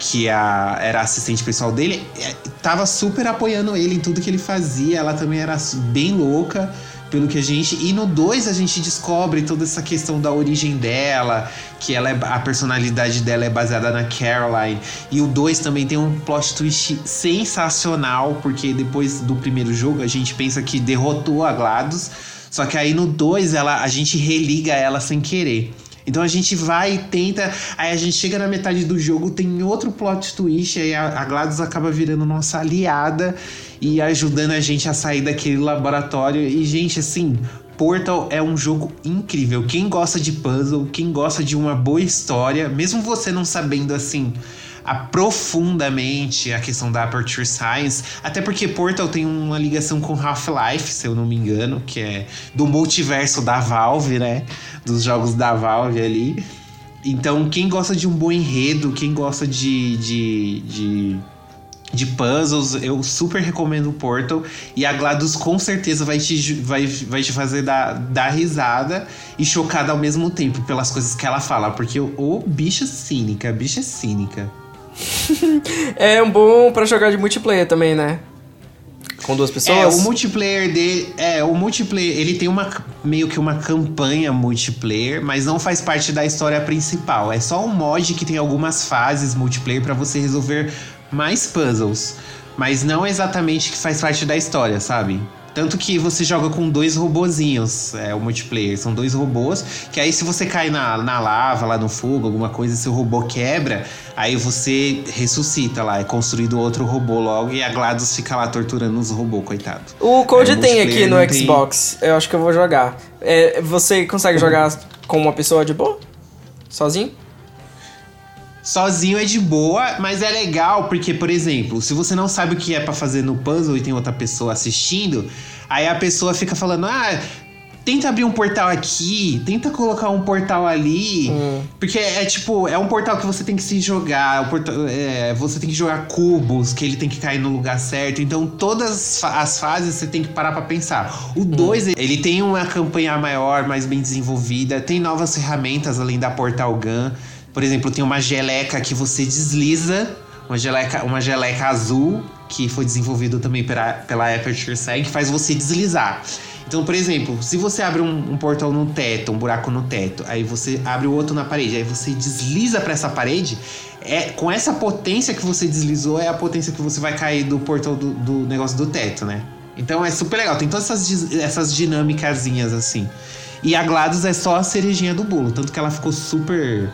que a, era assistente pessoal dele, é, tava super apoiando ele em tudo que ele fazia. Ela também era bem louca, pelo que a gente. E no 2 a gente descobre toda essa questão da origem dela, que ela é, a personalidade dela é baseada na Caroline. E o 2 também tem um plot twist sensacional, porque depois do primeiro jogo a gente pensa que derrotou a GLaDOS. Só que aí no 2 ela, a gente religa ela sem querer. Então a gente vai e tenta, aí a gente chega na metade do jogo, tem outro plot twist, aí a, GLaDOS acaba virando nossa aliada e ajudando a gente a sair daquele laboratório. E, gente, assim, Portal é um jogo incrível. Quem gosta de puzzle, quem gosta de uma boa história, mesmo você não sabendo assim aprofundamente a questão da Aperture Science, até porque Portal tem uma ligação com Half-Life, se eu não me engano, que é do multiverso da Valve, né? Dos jogos da Valve ali. Então, quem gosta de um bom enredo, quem gosta de, de, de, de puzzles, eu super recomendo o Portal. E a GLaDOS com certeza vai te, vai, vai te fazer dar, dar risada e chocada ao mesmo tempo pelas coisas que ela fala. Porque o, o bicha cínica, a bicha é cínica. É um bom pra jogar de multiplayer também, né? Com duas É, pessoas. o multiplayer dele. É, o multiplayer, ele tem uma meio que uma campanha multiplayer, mas não faz parte da história principal. É só um mod que tem algumas fases multiplayer pra você resolver mais puzzles. Mas não exatamente que faz parte da história, sabe? Tanto que você joga com dois robozinhos, é o multiplayer. São dois robôs, que aí se você cai na, na lava, lá no fogo, alguma coisa, seu robô quebra, aí você ressuscita lá, é construído outro robô logo e a GLaDOS fica lá torturando os robôs, coitado. O Code É, tem aqui no tem- Xbox. Eu acho que eu vou jogar. É, você consegue jogar com uma pessoa de boa? Sozinho? Sozinho é de boa, mas é legal porque, por exemplo, se você não sabe o que é pra fazer no puzzle e tem outra pessoa assistindo, aí a pessoa fica falando: "Ah, tenta abrir um portal aqui, tenta colocar um portal ali". Porque é tipo, é um portal que você tem que se jogar, o portal- é, você tem que jogar cubos, que ele tem que cair no lugar certo. Então, todas as fases você tem que parar pra pensar. O 2, ele tem uma campanha maior, mais bem desenvolvida, tem novas ferramentas além da Portal Gun. Por exemplo, tem uma geleca que você desliza, uma geleca, uma geleca azul, que foi desenvolvido também pela, pela Aperture Science, que faz você deslizar. Então, por exemplo, se você abre um, um portal no teto, um buraco no teto, aí você abre o outro na parede, aí você desliza pra essa parede, é com essa potência que você deslizou, é a potência que você vai cair do portal do, do negócio do teto, né? Então é super legal, tem todas essas, essas dinâmicazinhas assim. E a GLaDOS é só a cerejinha do bolo, tanto que ela ficou super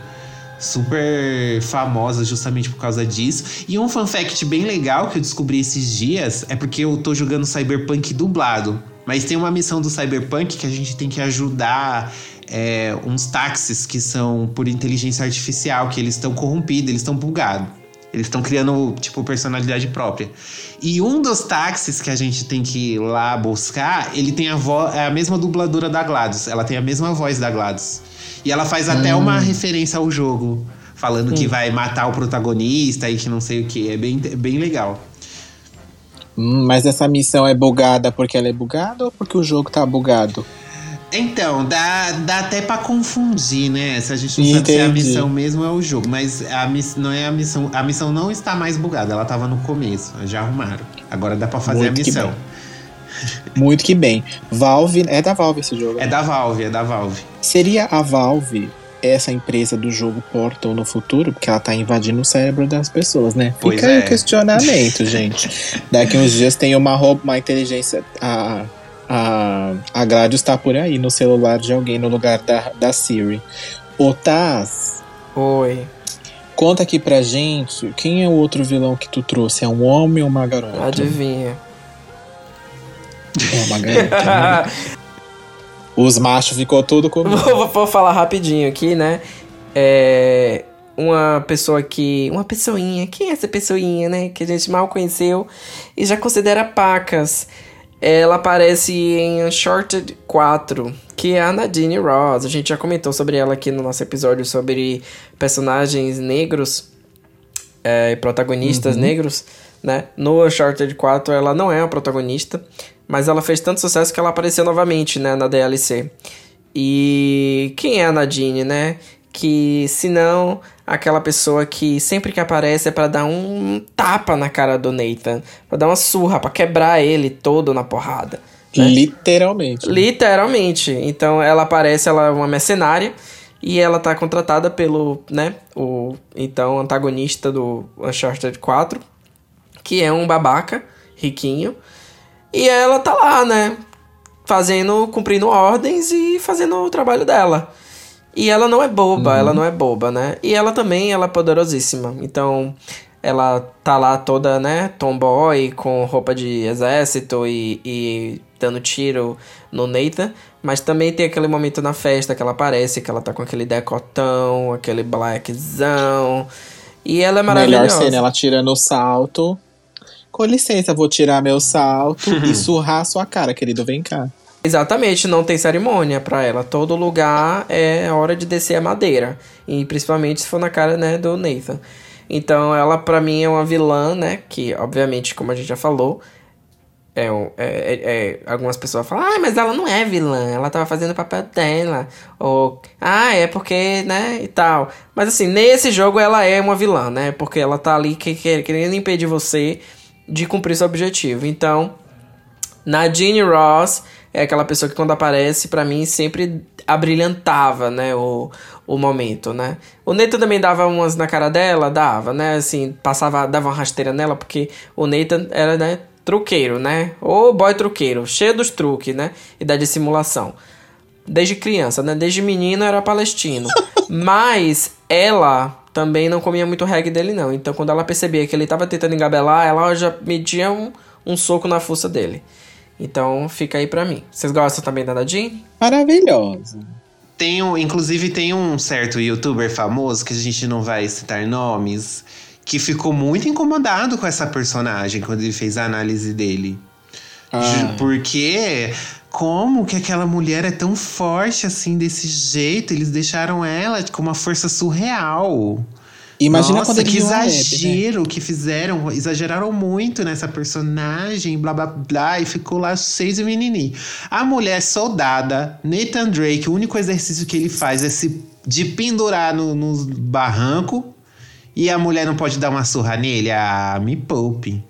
super famosa justamente por causa disso. E um fun fact bem legal que eu descobri esses dias é porque eu tô jogando Cyberpunk dublado. Mas tem uma missão do Cyberpunk que a gente tem que ajudar é, uns táxis que são por inteligência artificial, que eles estão corrompidos, eles estão bugados. Eles estão criando, tipo, personalidade própria. E um dos táxis que a gente tem que ir lá buscar, ele tem a voz. É a mesma dubladora da GLaDOS. Ela tem a mesma voz da GLaDOS. E ela faz até Hum. uma referência ao jogo. Falando que vai matar o protagonista e que não sei o que. É bem, bem legal. Hum, mas essa missão é bugada porque ela é bugada ou porque o jogo tá bugado? Então, dá, dá até pra confundir, né? Se a gente não sabe se é a missão mesmo é o jogo. Mas a miss, não é a missão. A missão não está mais bugada. Ela tava no começo. Já arrumaram. Agora dá pra fazer Muito a missão. Muito que bem. Valve, é da Valve esse jogo. É né? da Valve, é da Valve. Seria a Valve essa empresa do jogo Portal no futuro, porque ela tá invadindo o cérebro das pessoas, né? Pois Fica aí é. o questionamento, gente. Daqui uns dias tem uma, roupa, uma inteligência. A, a, a Gradius tá por aí no celular de alguém no lugar da, da Siri. Ô Taz, Oi. conta aqui pra gente quem é o outro vilão que tu trouxe? É um homem ou uma garota? Adivinha. É. Os machos ficou tudo comigo. vou, vou falar rapidinho aqui, né? É. Uma pessoa que. Uma pessoinha. Quem é essa pessoinha, né? Que a gente mal conheceu e já considera pacas. Ela aparece em Uncharted 4, que é a Nadine Ross. A gente já comentou sobre ela aqui no nosso episódio sobre personagens negros é, protagonistas Uhum. negros, né? No Uncharted 4 ela não é a protagonista, mas ela fez tanto sucesso que ela apareceu novamente, né, na DLC. E quem é a Nadine, né? Que se não aquela pessoa que sempre que aparece é pra dar um tapa na cara do Nathan, pra dar uma surra, pra quebrar ele todo na porrada. né? Literalmente. Literalmente. Então ela aparece, ela é uma mercenária e ela tá contratada pelo, né, o então antagonista do Uncharted 4, que é um babaca riquinho. E ela tá lá, né, fazendo, cumprindo ordens e fazendo o trabalho dela. E ela não é boba, ela não é boba, né? E ela também, ela é poderosíssima. Então, ela tá lá toda, né, tomboy, com roupa de exército e, e dando tiro no Nathan. Mas também tem aquele momento na festa que ela aparece, que ela tá com aquele decotão, aquele blackzão. E ela é Melhor maravilhosa. cena, ela tirando o salto. Com licença, vou tirar meu salto e surrar a sua cara, querido. Vem cá. Exatamente, não tem cerimônia pra ela. Todo lugar é hora de descer a madeira. E principalmente se for na cara, né, do Nathan. Então ela, pra mim, é uma vilã, né? Que, obviamente, como a gente já falou, é, é, é- é- algumas pessoas falam, ah, mas ela não é vilã, ela tava fazendo o papel dela. Ou, ah, é porque, né, e tal. Mas assim, nesse jogo ela é uma vilã, né? Porque ela tá ali que- que- querendo impedir você de cumprir seu objetivo. Então, Nadine Ross é aquela pessoa que quando aparece, pra mim, sempre abrilhantava, né, o, o momento, né. O Nathan também dava umas na cara dela, dava, né, assim, passava, dava uma rasteira nela, porque o Nathan era, né, truqueiro, né, o boy truqueiro, cheio dos truques, né, e da dissimulação. Desde criança, né, desde menino era palestino. Mas ela também não comia muito reggae dele, não. Então, quando ela percebia que ele tava tentando engabelar, ela já media um, um soco na fuça dele. Então, fica aí pra mim. Vocês gostam também da Nadine? Maravilhosa. Tem um, inclusive tem um certo youtuber famoso, que a gente não vai citar nomes, que ficou muito incomodado com essa personagem quando ele fez a análise dele. Ah. Porque como que aquela mulher é tão forte assim, desse jeito? Eles deixaram ela com uma força surreal. Imagina Nossa, quando que a Abby, né? exagero que fizeram. Exageraram muito nessa personagem, blá blá blá, e ficou lá cheio de menini. A mulher soldada, Nathan Drake, o único exercício que ele faz é se de pendurar no, no barranco e a mulher não pode dar uma surra nele. Ah, me poupe.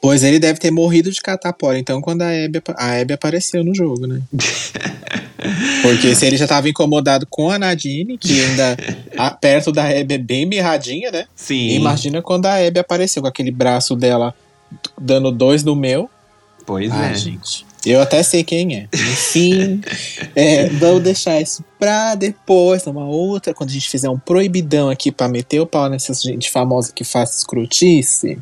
Pois ele deve ter morrido de catapora, então, quando a Abby, a Abby apareceu no jogo, né? Porque se ele já tava incomodado com a Nadine, que ainda a- perto da Abby é bem mirradinha, né? Sim. Imagina quando a Abby apareceu com aquele braço dela dando dois no meu. Pois Ah, é. gente. Eu até sei quem é. Enfim, é, vamos deixar isso pra depois, numa outra, quando a gente fizer um proibidão aqui pra meter o pau nessa gente famosa que faz escrotice.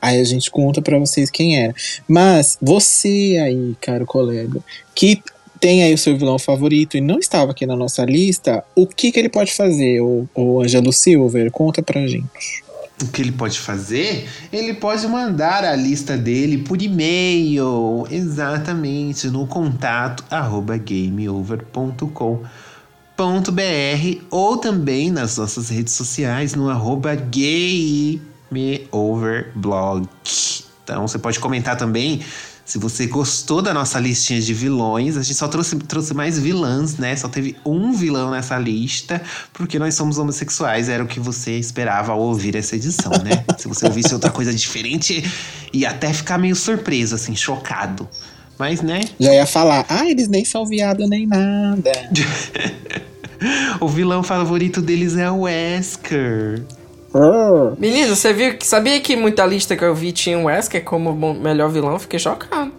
Aí a gente conta pra vocês quem era. Mas você aí, caro colega, que tem aí o seu vilão favorito e não estava aqui na nossa lista, o que que ele pode fazer, o, o Angelo Silver? Conta pra gente. O que ele pode fazer? Ele pode mandar a lista dele por e-mail, exatamente, no contato arroba gameover.com.br ou também nas nossas redes sociais no arroba gameoverblog. Então você pode comentar também se você gostou da nossa listinha de vilões. A gente só trouxe, trouxe mais vilãs, né? Só teve um vilão nessa lista, porque nós somos homossexuais. Era o que você esperava ao ouvir essa edição, né? se você ouvisse outra coisa diferente, ia até ficar meio surpreso, assim, chocado. Mas, né? Já ia falar, ah, eles nem são viado nem nada. O vilão favorito deles é o Wesker. Menino, você viu que sabia que muita lista que eu vi tinha o Wesker como bom- melhor vilão? Fiquei chocado.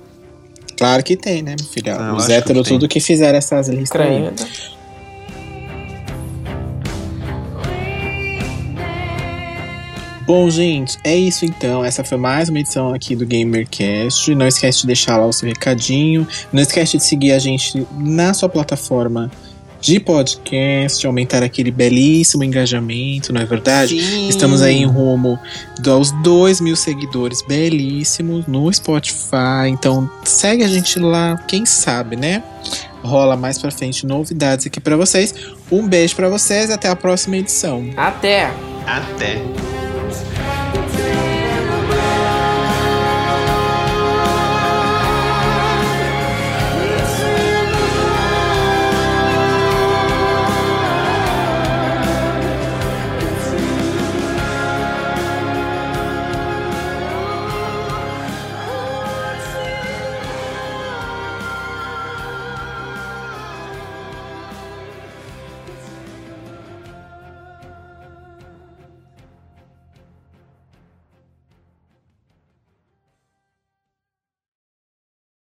Claro que tem, né, meu filho? Ah, Os héteros tudo que fizeram essas listas aí. Credo. Bom, gente, é isso então. Essa foi mais uma edição aqui do GamerCast. Não esquece de deixar lá o seu recadinho. Não esquece de seguir a gente na sua plataforma de podcast, aumentar aquele belíssimo engajamento, não é verdade? Sim. Estamos aí em rumo aos 2 mil seguidores belíssimos no Spotify. Então segue a gente lá, quem sabe, né? Rola mais pra frente novidades aqui pra vocês. Um beijo pra vocês e até a próxima edição. Até! Até.